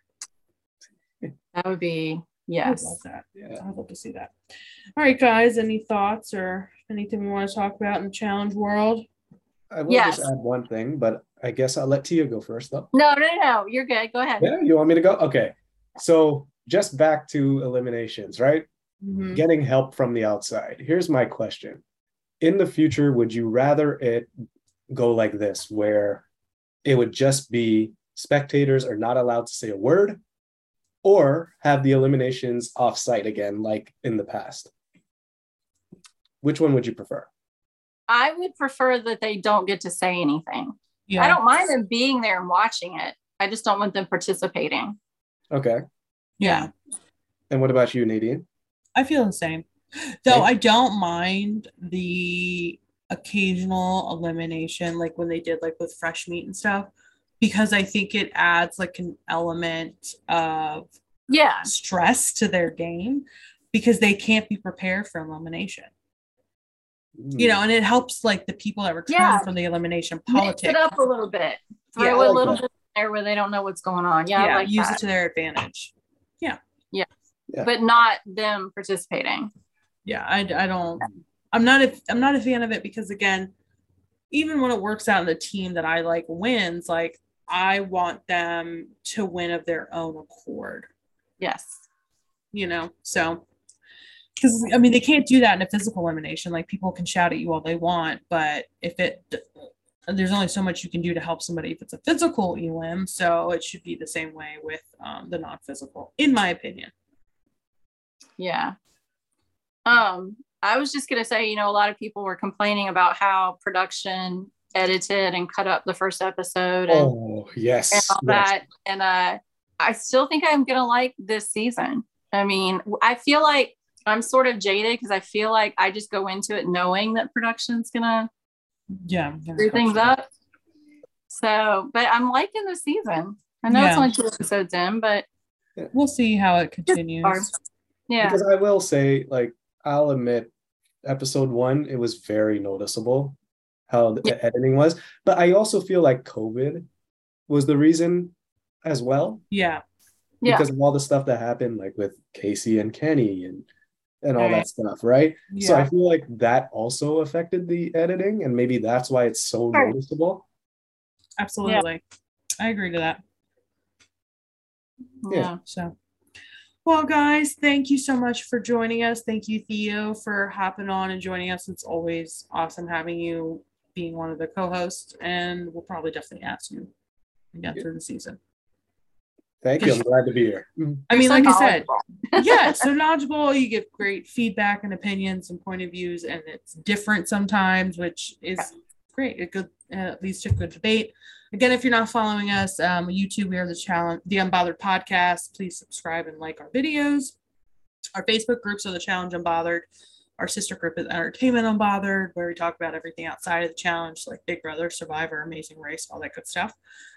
that would be yes. I love that. Yeah. I'd love to see that. All right, guys. Any thoughts or anything we want to talk about in the challenge world? I will Yes. just add one thing, but I guess I'll let Tia go first though. No, no, no, you're good. Go ahead. Yeah, you want me to go? Okay. So just back to eliminations, right? Mhm. Getting help from the outside. Here's my question. In the future, would you rather it go like this, where it would just be spectators are not allowed to say a word, or have the eliminations off-site again, like in the past? Which one would you prefer? I would prefer that they don't get to say anything. Yeah. I don't mind them being there and watching it. I just don't want them participating. Okay. Yeah. And what about you, Nadine? I feel the same. Though Okay. I don't mind the occasional elimination, like when they did like with fresh meat and stuff, because I think it adds like an element of Yeah. stress to their game because they can't be prepared for elimination. Hmm. You know, and it helps like the people that return Yeah. from the elimination Mix politics. it up a little bit. Throw Yeah, I a like little that. bit there where they don't know what's going on. Yeah, yeah, like use that. it to their advantage. But not them participating. yeah I, I don't i'm not a i'm not a fan of it because again even when it works out in the team that i like wins like i want them to win of their own accord. Yes. you know so because i mean they can't do that in a physical elimination. Like people can shout at you all they want but if it there's only so much you can do to help somebody if it's a physical elim so it should be the same way with um, the non-physical in my opinion Yeah. Um, I was just gonna say, you know, a lot of people were complaining about how production edited and cut up the first episode and, Oh, yes. and all yes. that. And uh I still think I'm gonna like this season. I mean, I feel like I'm sort of jaded because I feel like I just go into it knowing that production's gonna yeah screw things up. So, but I'm liking the season. I know it's only two episodes in, but we'll see how it continues yeah, Because I will say, like, I'll admit, episode one, it was very noticeable how the Yeah. editing was. But I also feel like COVID was the reason as well, yeah yeah, because of all the stuff that happened, like with Kaycee and Kenny and and all Right. that stuff, right? yeah So I feel like that also affected the editing, and maybe that's why it's so Sure. noticeable. Absolutely. I agree to that. yeah. So, well, guys, thank you so much for joining us. Thank you, Theo, for hopping on and joining us. It's always awesome having you being one of the co hosts, and we'll probably definitely ask you again Yeah. through the season. Thank you. I'm glad to be here. I mean, You're like I said, knowledgeable. yeah, so knowledgeable. You give great feedback and opinions and point of views, and it's different sometimes, which is great. A good, uh, at least a good debate. Again, if you're not following us, um, YouTube, we are the challenge, the Unbothered Podcast. Please subscribe and like our videos. Our Facebook groups are the Challenge Unbothered. Our sister group is Entertainment Unbothered, where we talk about everything outside of the challenge, like Big Brother, Survivor, Amazing Race, all that good stuff.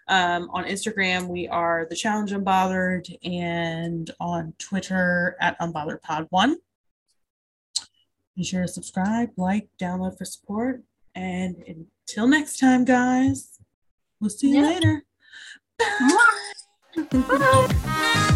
Um, on Instagram, we are the Challenge Unbothered, and on Twitter at Unbothered Pod One. Be sure to subscribe, like, download for support, and until next time, guys, we'll see you Yeah. later. Bye. Bye.